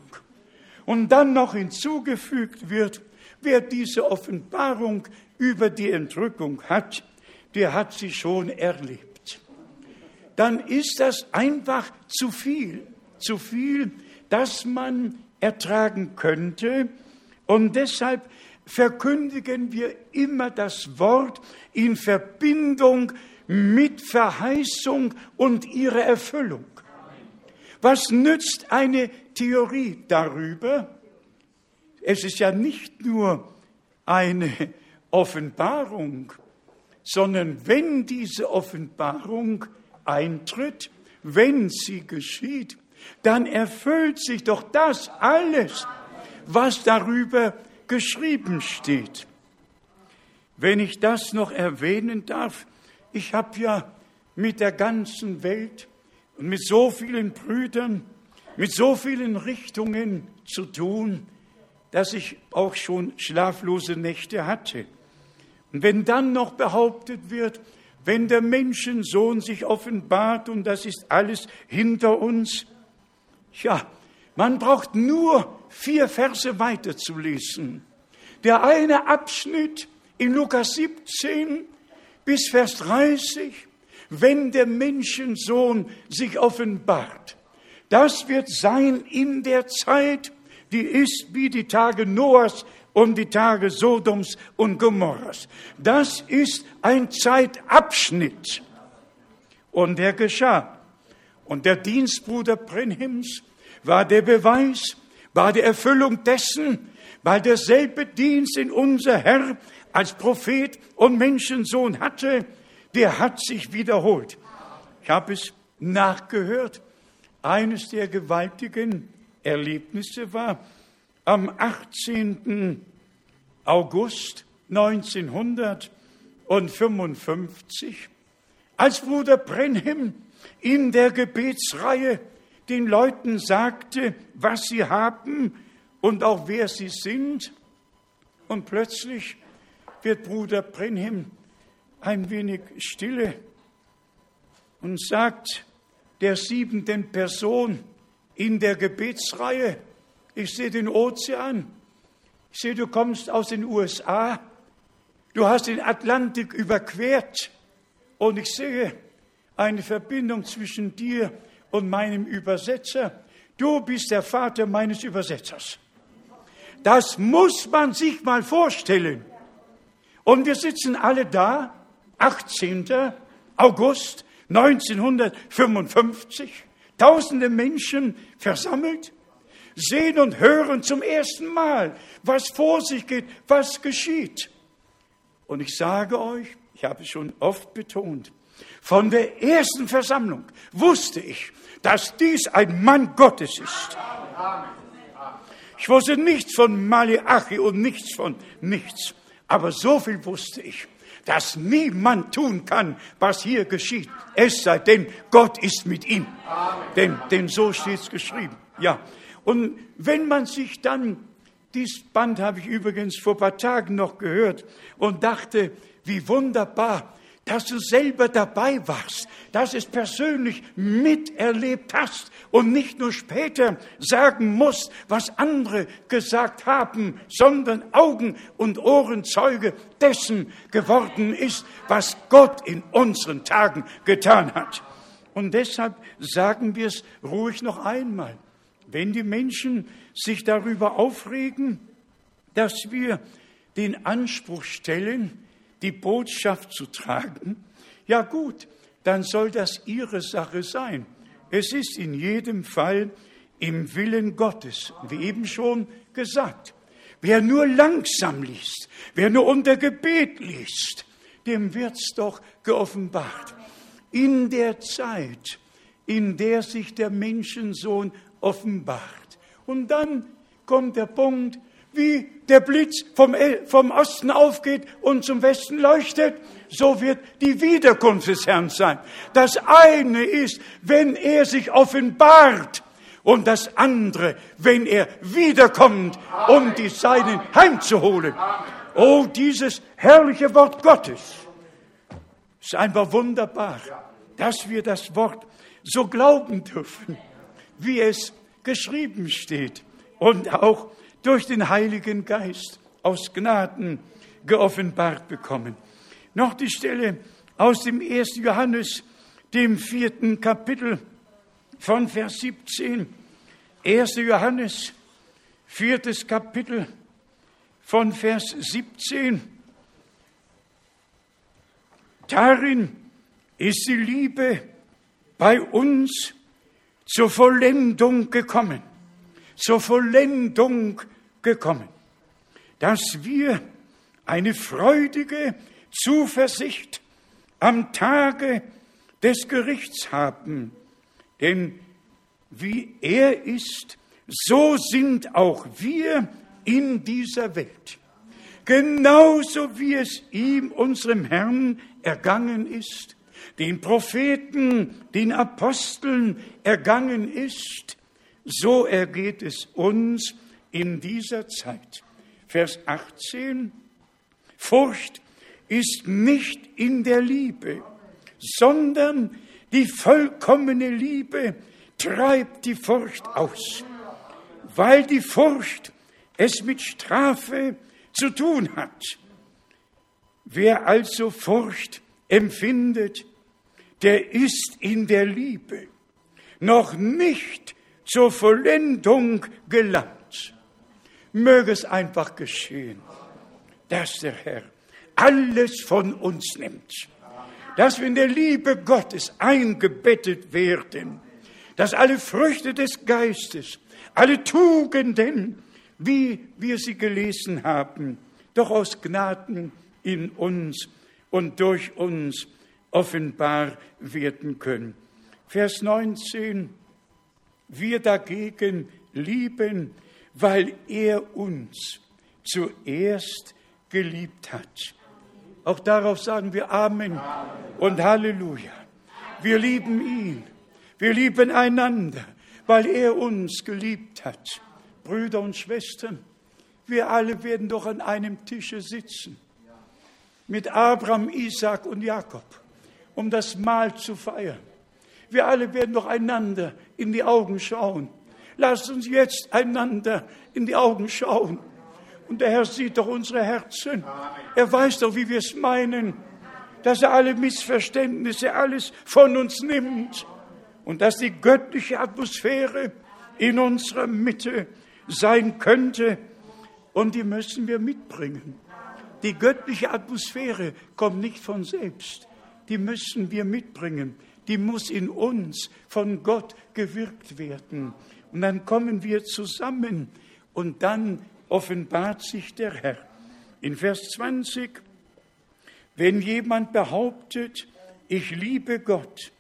und dann noch hinzugefügt wird, wer diese Offenbarung über die Entrückung hat, der hat sie schon erlebt. Dann ist das einfach zu viel, zu viel, dass man ertragen könnte. Und deshalb verkündigen wir immer das Wort in Verbindung mit Verheißung und ihrer Erfüllung. Was nützt eine Theorie darüber? Es ist ja nicht nur eine Offenbarung, sondern wenn diese Offenbarung eintritt, wenn sie geschieht, dann erfüllt sich doch das alles, was darüber geschrieben steht. Wenn ich das noch erwähnen darf, ich habe ja mit der ganzen Welt und mit so vielen Brüdern, mit so vielen Richtungen zu tun, dass ich auch schon schlaflose Nächte hatte. Und wenn dann noch behauptet wird, wenn der Menschensohn sich offenbart und das ist alles hinter uns, ja, man braucht nur vier Verse weiterzulesen. Der eine Abschnitt in Lukas 17 bis Vers 30, wenn der Menschensohn sich offenbart. Das wird sein in der Zeit, die ist wie die Tage Noahs und die Tage Sodoms und Gomorras. Das ist ein Zeitabschnitt. Und der geschah. Und der Dienstbruder Brenhims war der Beweis, war die Erfüllung dessen, weil derselbe Dienst, den unser Herr als Prophet und Menschensohn hatte, der hat sich wiederholt. Ich habe es nachgehört. Eines der gewaltigen Erlebnisse war am 18. August 1955, als Bruder Brenhem in der Gebetsreihe den Leuten sagte, was sie haben und auch wer sie sind. Und plötzlich wird Bruder Brenhem ein wenig stille und sagt der siebenten Person in der Gebetsreihe, ich sehe den Ozean, ich sehe, du kommst aus den USA, du hast den Atlantik überquert. Und ich sehe eine Verbindung zwischen dir und meinem Übersetzer. Du bist der Vater meines Übersetzers. Das muss man sich mal vorstellen. Und wir sitzen alle da 18. August 1955, tausende Menschen versammelt, sehen und hören zum ersten Mal, was vor sich geht, was geschieht. Und ich sage euch, ich habe es schon oft betont, Von der ersten Versammlung wusste ich, dass dies ein Mann Gottes ist. Ich wusste nichts von Malachi und nichts von nichts. Aber so viel wusste ich, dass niemand tun kann, was hier geschieht. Es sei denn, Gott ist mit ihm. Denn, denn so steht es geschrieben. Ja. Und wenn man sich dann, dies Band habe ich übrigens vor ein paar Tagen noch gehört und dachte, wie wunderbar, dass du selber dabei warst, dass es persönlich miterlebt hast und nicht nur später sagen musst, was andere gesagt haben, sondern Augen und Ohrenzeuge dessen geworden ist, was Gott in unseren Tagen getan hat. Und deshalb sagen wir es ruhig noch einmal. Wenn die Menschen sich darüber aufregen, dass wir den Anspruch stellen, die Botschaft zu tragen, ja gut, dann soll das ihre Sache sein. Es ist in jedem Fall im Willen Gottes, wie eben schon gesagt. Wer nur langsam liest, wer nur unter Gebet liest, dem wird's doch geoffenbart. In der Zeit, in der sich der Menschensohn offenbart. Und dann kommt der Punkt, wie der Blitz vom, vom Osten aufgeht und zum Westen leuchtet, so wird die Wiederkunft des Herrn sein. Das eine ist, wenn er sich offenbart und das andere, wenn er wiederkommt, um die Seinen heimzuholen. Oh, dieses herrliche Wort Gottes ist einfach wunderbar, dass wir das Wort so glauben dürfen, wie es geschrieben steht und auch durch den Heiligen Geist aus Gnaden geoffenbart bekommen. Noch die Stelle aus dem 1. Johannes, dem vierten Kapitel von Vers 17. 1. Johannes, viertes Kapitel von Vers 17. Darin ist die Liebe bei uns zur Vollendung gekommen. Zur Vollendung gekommen, dass wir eine freudige Zuversicht am Tage des Gerichts haben. Denn wie er ist, so sind auch wir in dieser Welt. Genauso wie es ihm, unserem Herrn, ergangen ist, den Propheten, den Aposteln ergangen ist, so ergeht es uns in dieser Zeit. Vers 18. Furcht ist nicht in der Liebe, sondern die vollkommene Liebe treibt die Furcht aus, weil die Furcht es mit Strafe zu tun hat. Wer also Furcht empfindet, der ist in der Liebe noch nicht zur Vollendung gelangt möge es einfach geschehen, dass der Herr alles von uns nimmt, dass wir in der Liebe Gottes eingebettet werden, dass alle Früchte des Geistes, alle Tugenden, wie wir sie gelesen haben, doch aus Gnaden in uns und durch uns offenbar werden können. Vers 19. Wir dagegen lieben weil er uns zuerst geliebt hat. Auch darauf sagen wir Amen, und Halleluja. Wir lieben ihn. Wir lieben einander, weil er uns geliebt hat. Brüder und Schwestern, wir alle werden doch an einem Tische sitzen. Mit Abraham, Isaac und Jakob, um das Mahl zu feiern. Wir alle werden doch einander in die Augen schauen Lasst uns jetzt einander in die Augen schauen. Und der Herr sieht doch unsere Herzen. Er weiß doch, wie wir es meinen, dass er alle Missverständnisse, alles von uns nimmt und dass die göttliche Atmosphäre in unserer Mitte sein könnte. Und die müssen wir mitbringen. Die göttliche Atmosphäre kommt nicht von selbst. Die müssen wir mitbringen. Die muss in uns von Gott gewirkt werden. Und dann kommen wir zusammen und dann offenbart sich der Herr. In Vers 20, wenn jemand behauptet, ich liebe Gott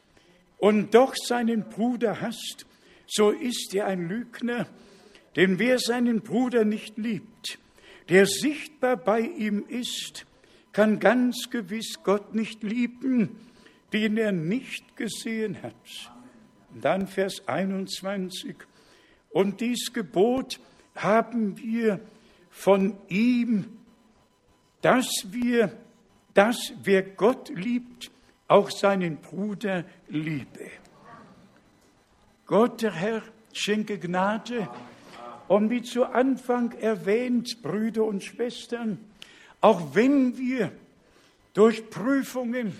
und doch seinen Bruder hasst, so ist er ein Lügner. Denn wer seinen Bruder nicht liebt, der sichtbar bei ihm ist, kann ganz gewiss Gott nicht lieben, den er nicht gesehen hat. Und dann Vers 21. Und dies Gebot haben wir von ihm, dass wir, dass wer Gott liebt, auch seinen Bruder liebe. Gott, der Herr, schenke Gnade. Und wie zu Anfang erwähnt, Brüder und Schwestern, auch wenn wir durch Prüfungen,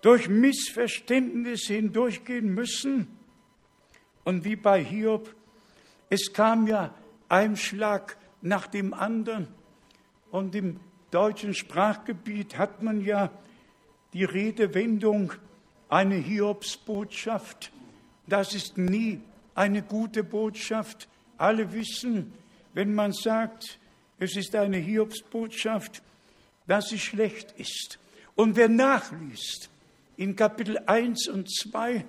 durch Missverständnisse hindurchgehen müssen, und wie bei Hiob, es kam ja ein Schlag nach dem anderen, und im deutschen Sprachgebiet hat man ja die Redewendung eine Hiobsbotschaft. Das ist nie eine gute Botschaft. Alle wissen, wenn man sagt, es ist eine Hiobsbotschaft, dass sie schlecht ist. Und wer nachliest in Kapitel 1 und 2,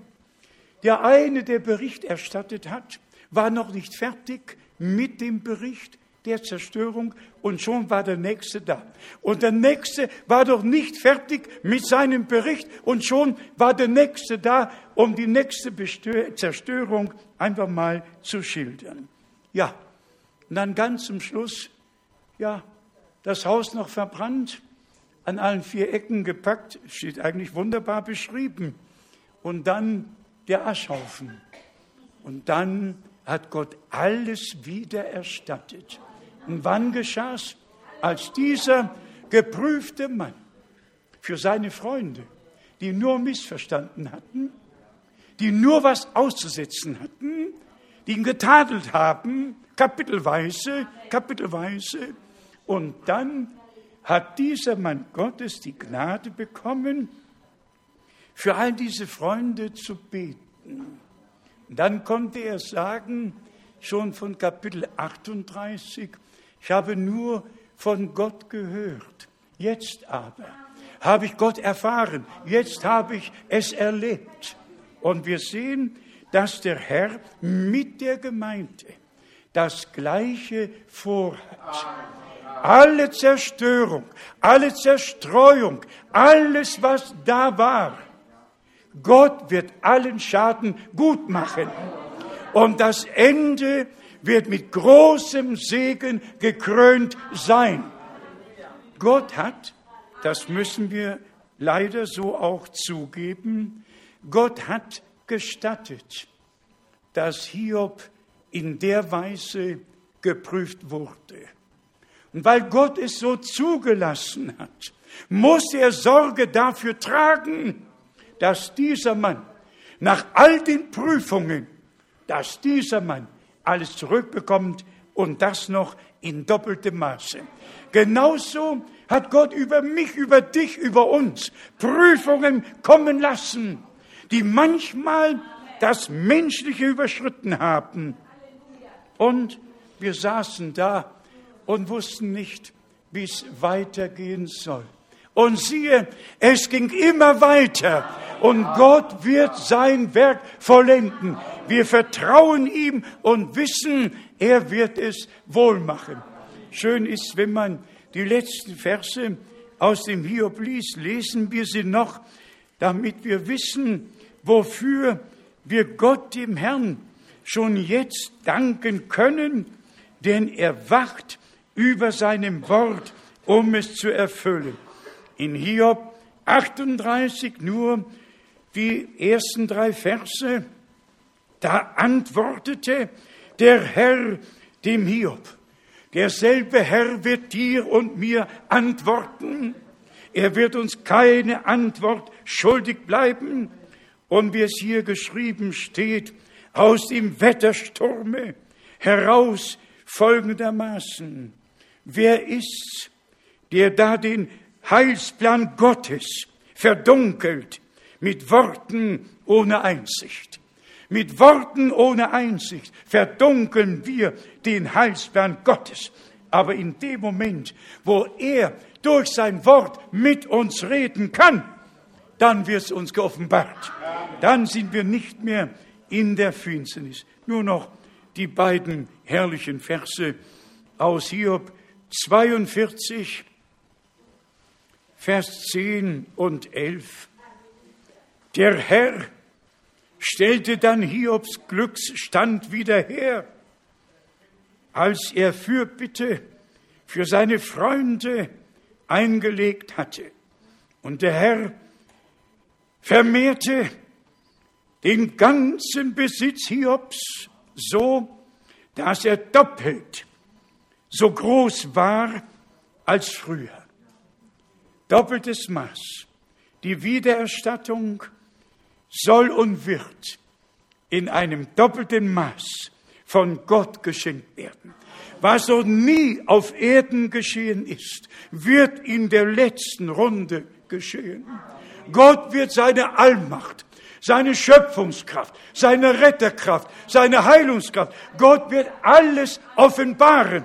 der eine, der Bericht erstattet hat, war noch nicht fertig mit dem Bericht, der Zerstörung und schon war der Nächste da. Und der Nächste war doch nicht fertig mit seinem Bericht und schon war der Nächste da, um die nächste Zerstörung einfach mal zu schildern. Ja, und dann ganz zum Schluss, ja, das Haus noch verbrannt, an allen vier Ecken gepackt, steht eigentlich wunderbar beschrieben. Und dann der Aschhaufen. Und dann hat Gott alles wieder erstattet. Und wann geschah es? Als dieser geprüfte Mann für seine Freunde, die nur missverstanden hatten, die nur was auszusetzen hatten, die ihn getadelt haben, kapitelweise, kapitelweise. Und dann hat dieser Mann Gottes die Gnade bekommen, für all diese Freunde zu beten. Und dann konnte er sagen, schon von Kapitel 38, ich habe nur von Gott gehört. Jetzt aber habe ich Gott erfahren. Jetzt habe ich es erlebt. Und wir sehen, dass der Herr mit der Gemeinde das Gleiche vorhat. Alle Zerstörung, alle Zerstreuung, alles, was da war, Gott wird allen Schaden gut machen. Und das Ende wird mit großem Segen gekrönt sein. Gott hat, das müssen wir leider so auch zugeben, Gott hat gestattet, dass Hiob in der Weise geprüft wurde. Und weil Gott es so zugelassen hat, muss er Sorge dafür tragen, dass dieser Mann nach all den Prüfungen, dass dieser Mann alles zurückbekommt und das noch in doppeltem Maße. Genauso hat Gott über mich, über dich, über uns Prüfungen kommen lassen, die manchmal das Menschliche überschritten haben. Und wir saßen da und wussten nicht, wie es weitergehen soll. Und siehe, es ging immer weiter und Gott wird sein Werk vollenden. Wir vertrauen ihm und wissen, er wird es wohl machen. Schön ist, wenn man die letzten Verse aus dem Hiob liest, lesen wir sie noch, damit wir wissen, wofür wir Gott, dem Herrn, schon jetzt danken können, denn er wacht über seinem Wort, um es zu erfüllen. In Hiob 38 nur die ersten drei Verse, da antwortete der Herr dem Hiob. Derselbe Herr wird dir und mir antworten. Er wird uns keine Antwort schuldig bleiben. Und wie es hier geschrieben steht, aus dem Wettersturme heraus folgendermaßen. Wer ist's, der da den Heilsplan Gottes verdunkelt mit Worten ohne Einsicht. Mit Worten ohne Einsicht verdunkeln wir den Heilsplan Gottes. Aber in dem Moment, wo er durch sein Wort mit uns reden kann, dann wird es uns geoffenbart. Dann sind wir nicht mehr in der Finsternis. Nur noch die beiden herrlichen Verse aus Hiob 42, Vers 10 und 11. Der Herr stellte dann Hiobs Glücksstand wieder her, als er Fürbitte für seine Freunde eingelegt hatte. Und der Herr vermehrte den ganzen Besitz Hiobs so, dass er doppelt so groß war als früher. Doppeltes Maß. Die Wiedererstattung soll und wird in einem doppelten Maß von Gott geschenkt werden. Was noch nie auf Erden geschehen ist, wird in der letzten Runde geschehen. Gott wird seine Allmacht, seine Schöpfungskraft, seine Retterkraft, seine Heilungskraft, Gott wird alles offenbaren.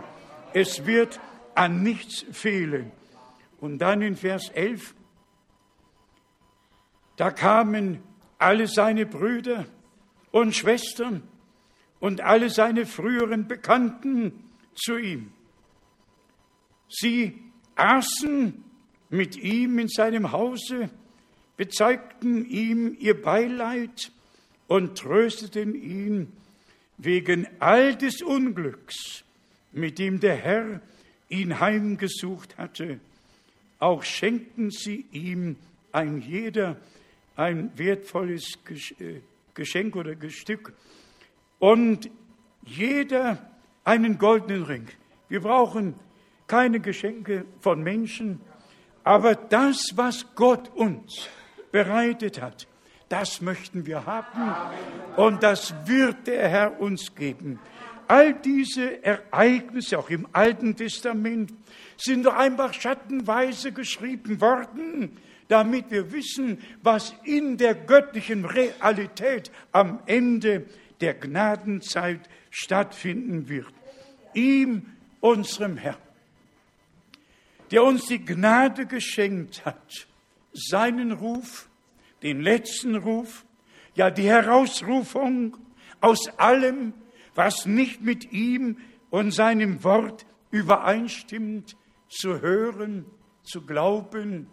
Es wird an nichts fehlen. Und dann in Vers 11, da kamen alle seine Brüder und Schwestern und alle seine früheren Bekannten zu ihm. Sie aßen mit ihm in seinem Hause, bezeigten ihm ihr Beileid und trösteten ihn wegen all des Unglücks, mit dem der Herr ihn heimgesucht hatte. Auch schenkten sie ihm ein jeder ein wertvolles äh, Geschenk oder Stück und jeder einen goldenen Ring. Wir brauchen keine Geschenke von Menschen, aber das, was Gott uns bereitet hat, das möchten wir haben und das wird der Herr uns geben. All diese Ereignisse, auch im Alten Testament, sind doch einfach schattenweise geschrieben worden, damit wir wissen, was in der göttlichen Realität am Ende der Gnadenzeit stattfinden wird. Ihm, unserem Herrn, der uns die Gnade geschenkt hat, seinen Ruf, den letzten Ruf, ja die Herausrufung aus allem, was nicht mit ihm und seinem Wort übereinstimmt, zu hören, zu glauben,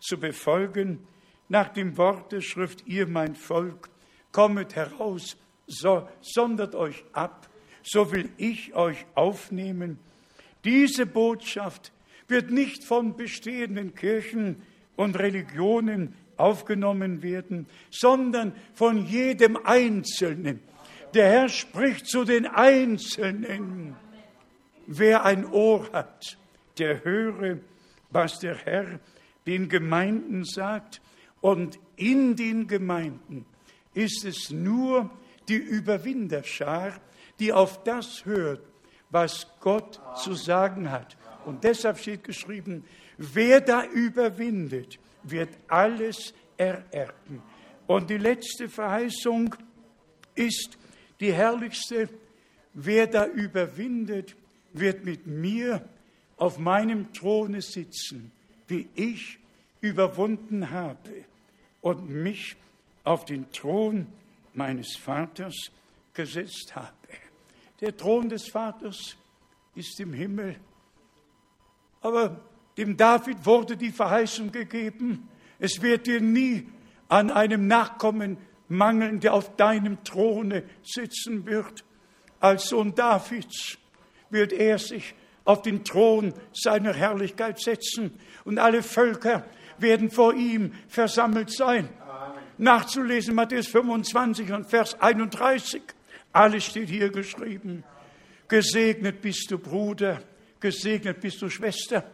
zu befolgen, nach dem Wort der Schrift, ihr mein Volk, kommet heraus, so, sondert euch ab, so will ich euch aufnehmen. Diese Botschaft wird nicht von bestehenden Kirchen und Religionen aufgenommen werden, sondern von jedem Einzelnen. Der Herr spricht zu den Einzelnen. Wer ein Ohr hat, der höre, was der Herr den Gemeinden sagt. Und in den Gemeinden ist es nur die Überwinderschar, die auf das hört, was Gott zu sagen hat. Und deshalb steht geschrieben, wer da überwindet, wird alles ererben. Und die letzte Verheißung ist die herrlichste, wer da überwindet, wird mit mir auf meinem Throne sitzen wie ich überwunden habe und mich auf den Thron meines Vaters gesetzt habe. Der Thron des Vaters ist im Himmel, aber dem David wurde die Verheißung gegeben, es wird dir nie an einem Nachkommen mangeln, der auf deinem Throne sitzen wird. Als Sohn Davids wird er sich auf den Thron seiner Herrlichkeit setzen und alle Völker werden vor ihm versammelt sein. Nachzulesen Matthäus 25 und Vers 31. Alles steht hier geschrieben. Gesegnet bist du, Bruder, gesegnet bist du, Schwester,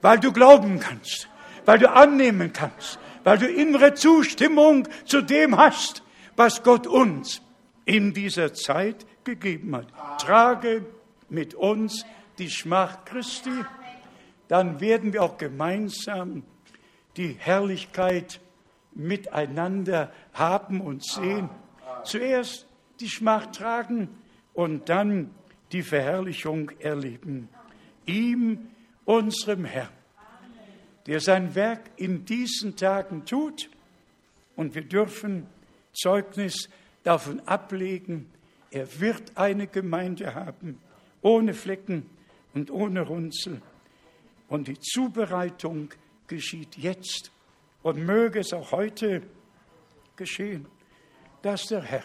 weil du glauben kannst, weil du annehmen kannst, weil du innere Zustimmung zu dem hast, was Gott uns in dieser Zeit gegeben hat. Trage mit uns die Schmach Christi, dann werden wir auch gemeinsam die Herrlichkeit miteinander haben und sehen. Zuerst die Schmach tragen und dann die Verherrlichung erleben. Ihm, unserem Herrn, der sein Werk in diesen Tagen tut Und wir dürfen Zeugnis davon ablegen, er wird eine Gemeinde haben, ohne Flecken und ohne Runzel. Und die Zubereitung geschieht jetzt und möge es auch heute geschehen, dass der Herr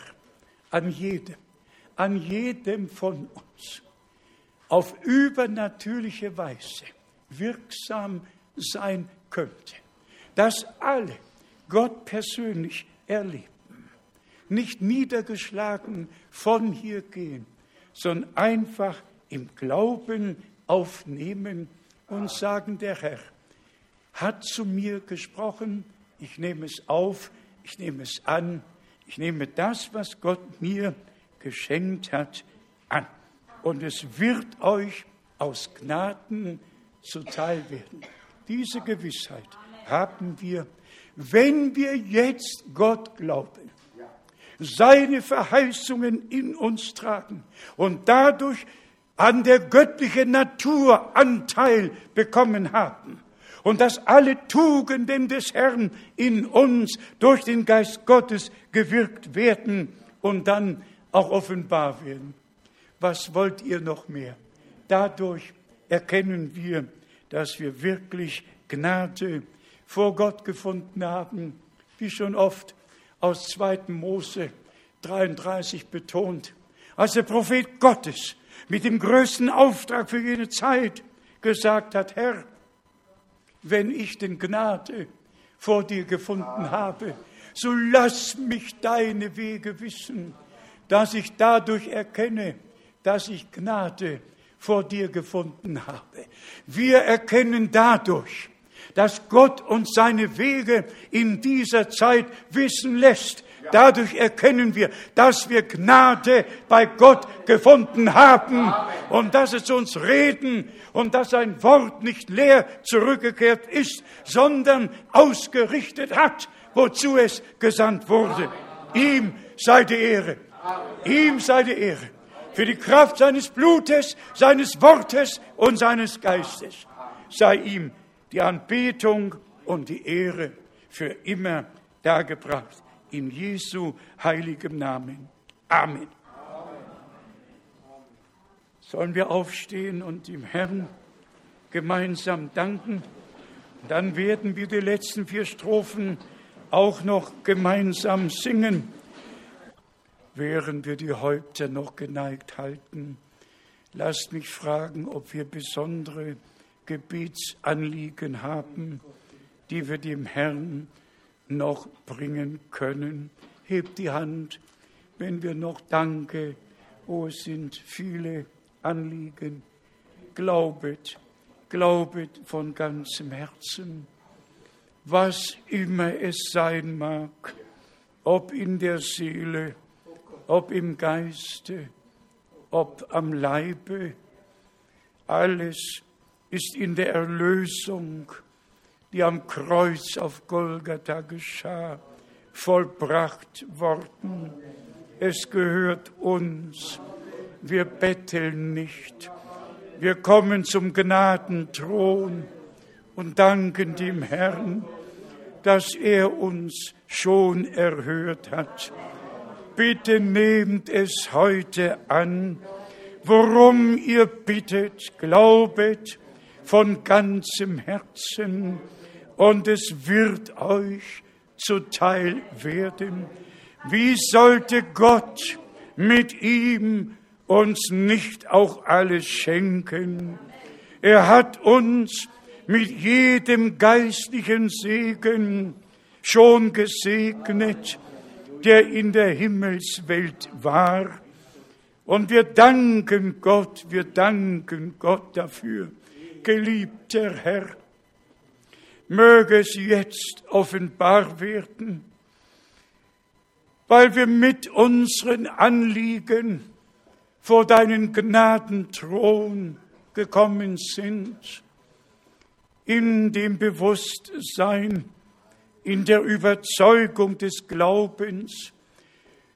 an jedem, an jedem von uns auf übernatürliche Weise wirksam sein könnte, dass alle Gott persönlich erleben, nicht niedergeschlagen von hier gehen, sondern einfach im Glauben aufnehmen und sagen, der Herr hat zu mir gesprochen, ich nehme es auf, ich nehme es an, ich nehme das, was Gott mir geschenkt hat, an. Und es wird euch aus Gnaden zuteil werden. Diese Gewissheit haben wir, wenn wir jetzt Gott glauben, seine Verheißungen in uns tragen und dadurch an der göttlichen Natur Anteil bekommen haben und dass alle Tugenden des Herrn in uns durch den Geist Gottes gewirkt werden und dann auch offenbar werden. Was wollt ihr noch mehr? Dadurch erkennen wir, dass wir wirklich Gnade vor Gott gefunden haben, wie schon oft aus 2. Mose 33 betont, als der Prophet Gottes mit dem größten Auftrag für jene Zeit gesagt hat, Herr, wenn ich den Gnade vor dir gefunden habe, so lass mich deine Wege wissen, dass ich dadurch erkenne, dass ich Gnade vor dir gefunden habe. Wir erkennen dadurch, dass Gott uns seine Wege in dieser Zeit wissen lässt. Dadurch erkennen wir, dass wir Gnade bei Gott gefunden haben und dass es uns reden und dass sein Wort nicht leer zurückgekehrt ist, sondern ausgerichtet hat, wozu es gesandt wurde. Ihm sei die Ehre. Ihm sei die Ehre für die Kraft seines Blutes, seines Wortes und seines Geistes. Sei ihm die Anbetung und die Ehre für immer dargebracht. In Jesu heiligem Namen. Amen. Sollen wir aufstehen und dem Herrn gemeinsam danken? Dann werden wir die letzten vier Strophen auch noch gemeinsam singen während wir die Häupter noch geneigt halten. Lasst mich fragen, ob wir besondere Gebetsanliegen haben, die wir dem Herrn noch bringen können. Hebt die Hand, wenn wir noch Danke, oh, es sind viele Anliegen. Glaubet, glaubet von ganzem Herzen, was immer es sein mag, ob in der Seele, ob im Geiste, ob am Leibe, alles ist in der Erlösung, die am Kreuz auf Golgatha geschah, vollbracht worden. Es gehört uns. Wir betteln nicht. Wir kommen zum Gnadenthron und danken dem Herrn, dass er uns schon erhört hat bitte nehmt es heute an, worum ihr bittet, glaubet von ganzem Herzen und es wird euch zuteil werden. Wie sollte Gott mit ihm uns nicht auch alles schenken? Er hat uns mit jedem geistlichen Segen schon gesegnet der in der Himmelswelt war. Und wir danken Gott, wir danken Gott dafür. Geliebter Herr, möge es jetzt offenbar werden, weil wir mit unseren Anliegen vor deinen Gnadenthron gekommen sind, in dem Bewusstsein, in der Überzeugung des Glaubens,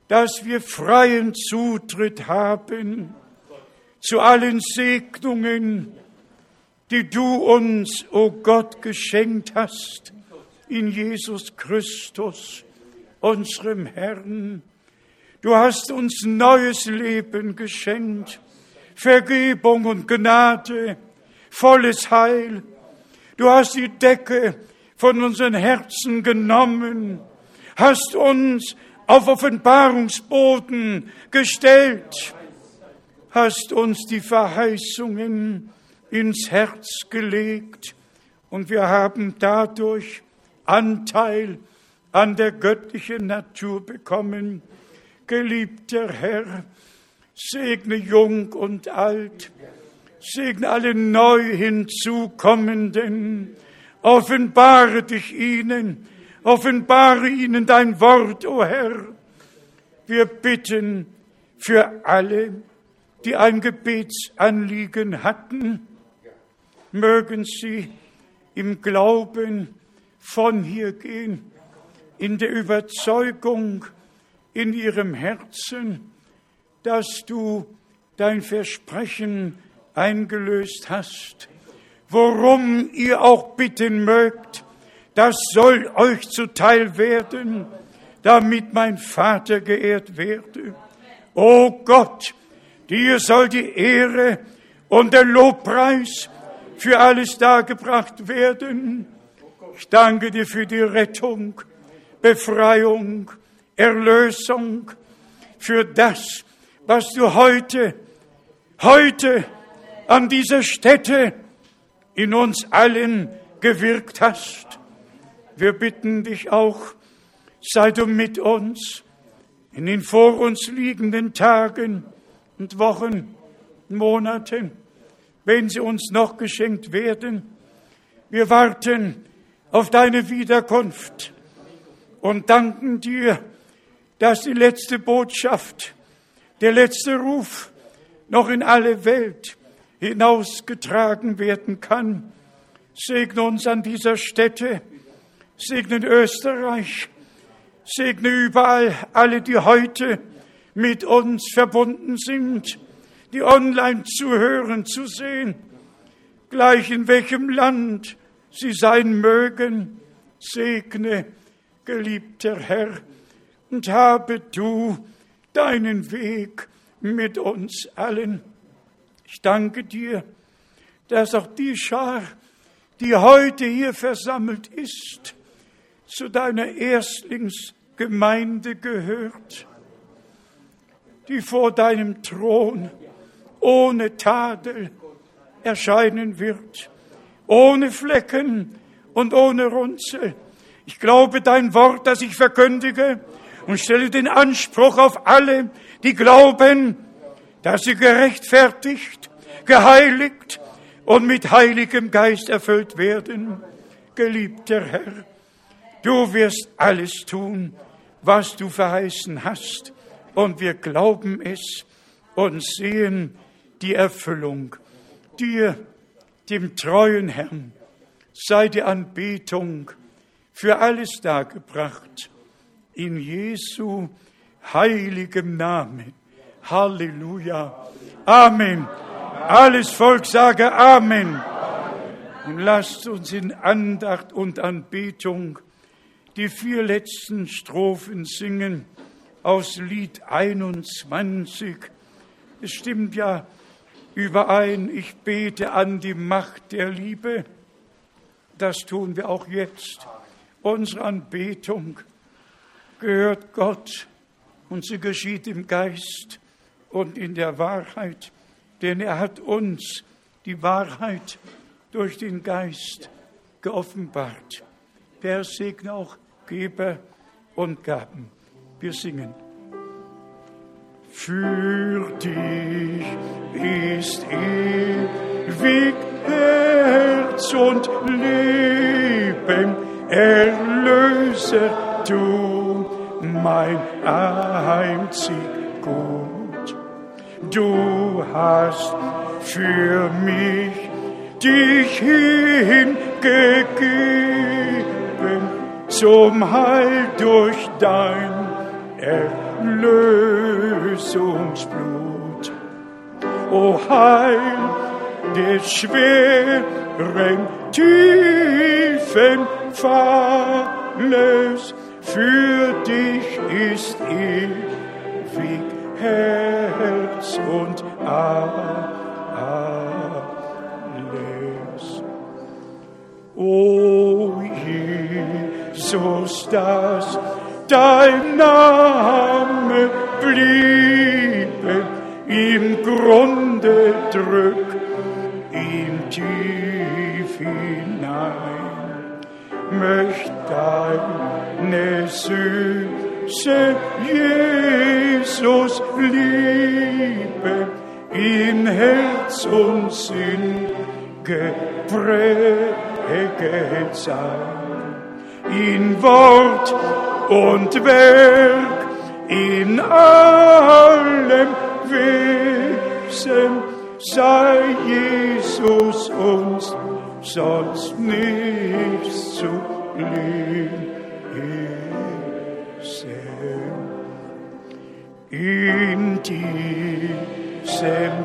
dass wir freien Zutritt haben zu allen Segnungen, die du uns, o oh Gott, geschenkt hast in Jesus Christus. unserem Herrn. Du hast uns neues Leben geschenkt, Vergebung und Gnade, volles Heil. Du hast die Decke von unseren Herzen genommen, hast uns auf Offenbarungsboden gestellt, hast uns die Verheißungen ins Herz gelegt und wir haben dadurch Anteil an der göttlichen Natur bekommen. Geliebter Herr, segne jung und alt, segne alle neu hinzukommenden, offenbare dich ihnen, offenbare ihnen dein Wort, o oh Herr. Wir bitten für alle, die ein Gebetsanliegen hatten, mögen sie im Glauben von hier gehen, in der Überzeugung in ihrem Herzen, dass du dein Versprechen eingelöst hast. Worum ihr auch bitten mögt, das soll euch zuteil werden, damit mein Vater geehrt werde. O Gott, dir soll die Ehre und der Lobpreis für alles dargebracht werden. Ich danke dir für die Rettung, Befreiung, Erlösung, für das, was du heute, heute an dieser Stätte in uns allen gewirkt hast. Wir bitten dich auch, sei du mit uns in den vor uns liegenden Tagen und Wochen, Monaten wenn sie uns noch geschenkt werden. Wir warten auf deine Wiederkunft und danken dir, dass die letzte Botschaft, der letzte Ruf noch in alle Welt hinausgetragen werden kann. Segne uns an dieser Stätte, segne Österreich, segne überall alle, die heute mit uns verbunden sind die online zuhören, zu sehen, gleich in welchem Land sie sein mögen. Segne, geliebter Herr, und habe du deinen Weg mit uns allen. Ich danke dir, dass auch die Schar, die heute hier versammelt ist, zu deiner Erstlingsgemeinde gehört, die vor deinem Thron ohne Tadel erscheinen wird, ohne Flecken und ohne Runzel. Ich glaube dein Wort, das ich verkündige, und stelle den Anspruch auf alle, die glauben, dass sie gerechtfertigt, geheiligt und mit heiligem Geist erfüllt werden. Geliebter Herr, du wirst alles tun, was du verheißen hast, und wir glauben es und sehen, die Erfüllung. Dir, dem treuen Herrn, sei die Anbetung für alles dargebracht. In Jesu heiligem Namen. Halleluja. Amen. Alles Volk sage Amen. Und lasst uns in Andacht und Anbetung die vier letzten Strophen singen aus Lied 21. Es stimmt ja überein, ich bete an die Macht der Liebe. Das tun wir auch jetzt. Unsere Anbetung gehört Gott und sie geschieht im Geist und in der Wahrheit, denn er hat uns die Wahrheit durch den Geist geoffenbart. Der segne auch Geber und Gaben. Wir singen. Für dich ist ewig Herz und Leben, Erlöser du, mein einzig Gut. Du hast für mich dich hingegeben zum Heil durch dein Erlösungsblut. O Heil des schweren, tiefen Falles für dich ist ewig Herz und alles. O Jesus, dass dein Name bliebe im Grunde drück ihm tief hinein, möcht deine süße Jesus Liebe in Herz und Sinn gepräget sein, in Wort und Werk, in allem Wesen sei Jesus uns sonst nichts zu lesen. In diesem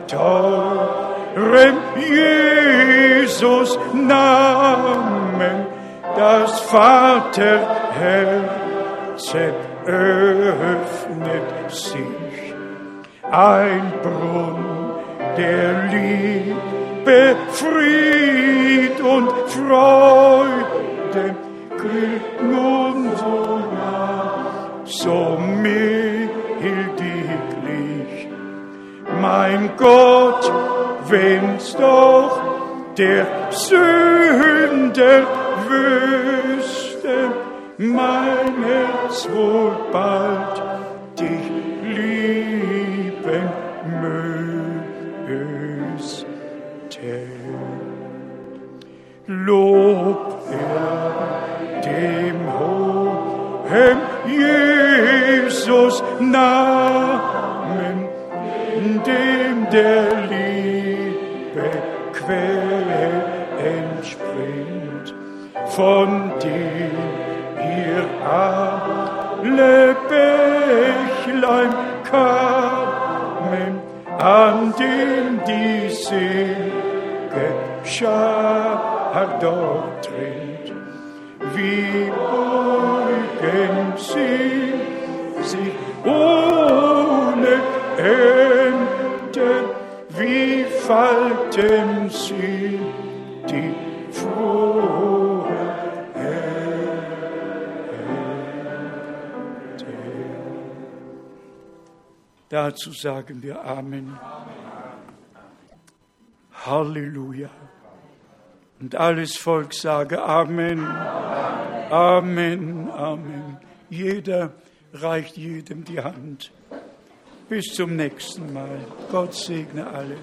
teuren Jesus Namen das Vaterherz öffnet sich. Ein Brunnen der Liebe, Fried und Freude quillt nun so nah, so mildiglich. Mein Gott, wenn's doch der Sünder wüsste, mein Herz wohl bald dich lieben müsste. Lob Jesus Namen, dem der Liebe Quelle entspringt, von dem ihr alle Bächlein kamen, an dem die Selige Schar dort trinkt. Wie beugen sie ohne Ende, wie falten sie die frohe Dazu sagen wir Amen. Halleluja. Und alles Volk sage Amen. Amen. Amen. Jeder reicht jedem die Hand. Bis zum nächsten Mal. Gott segne alle.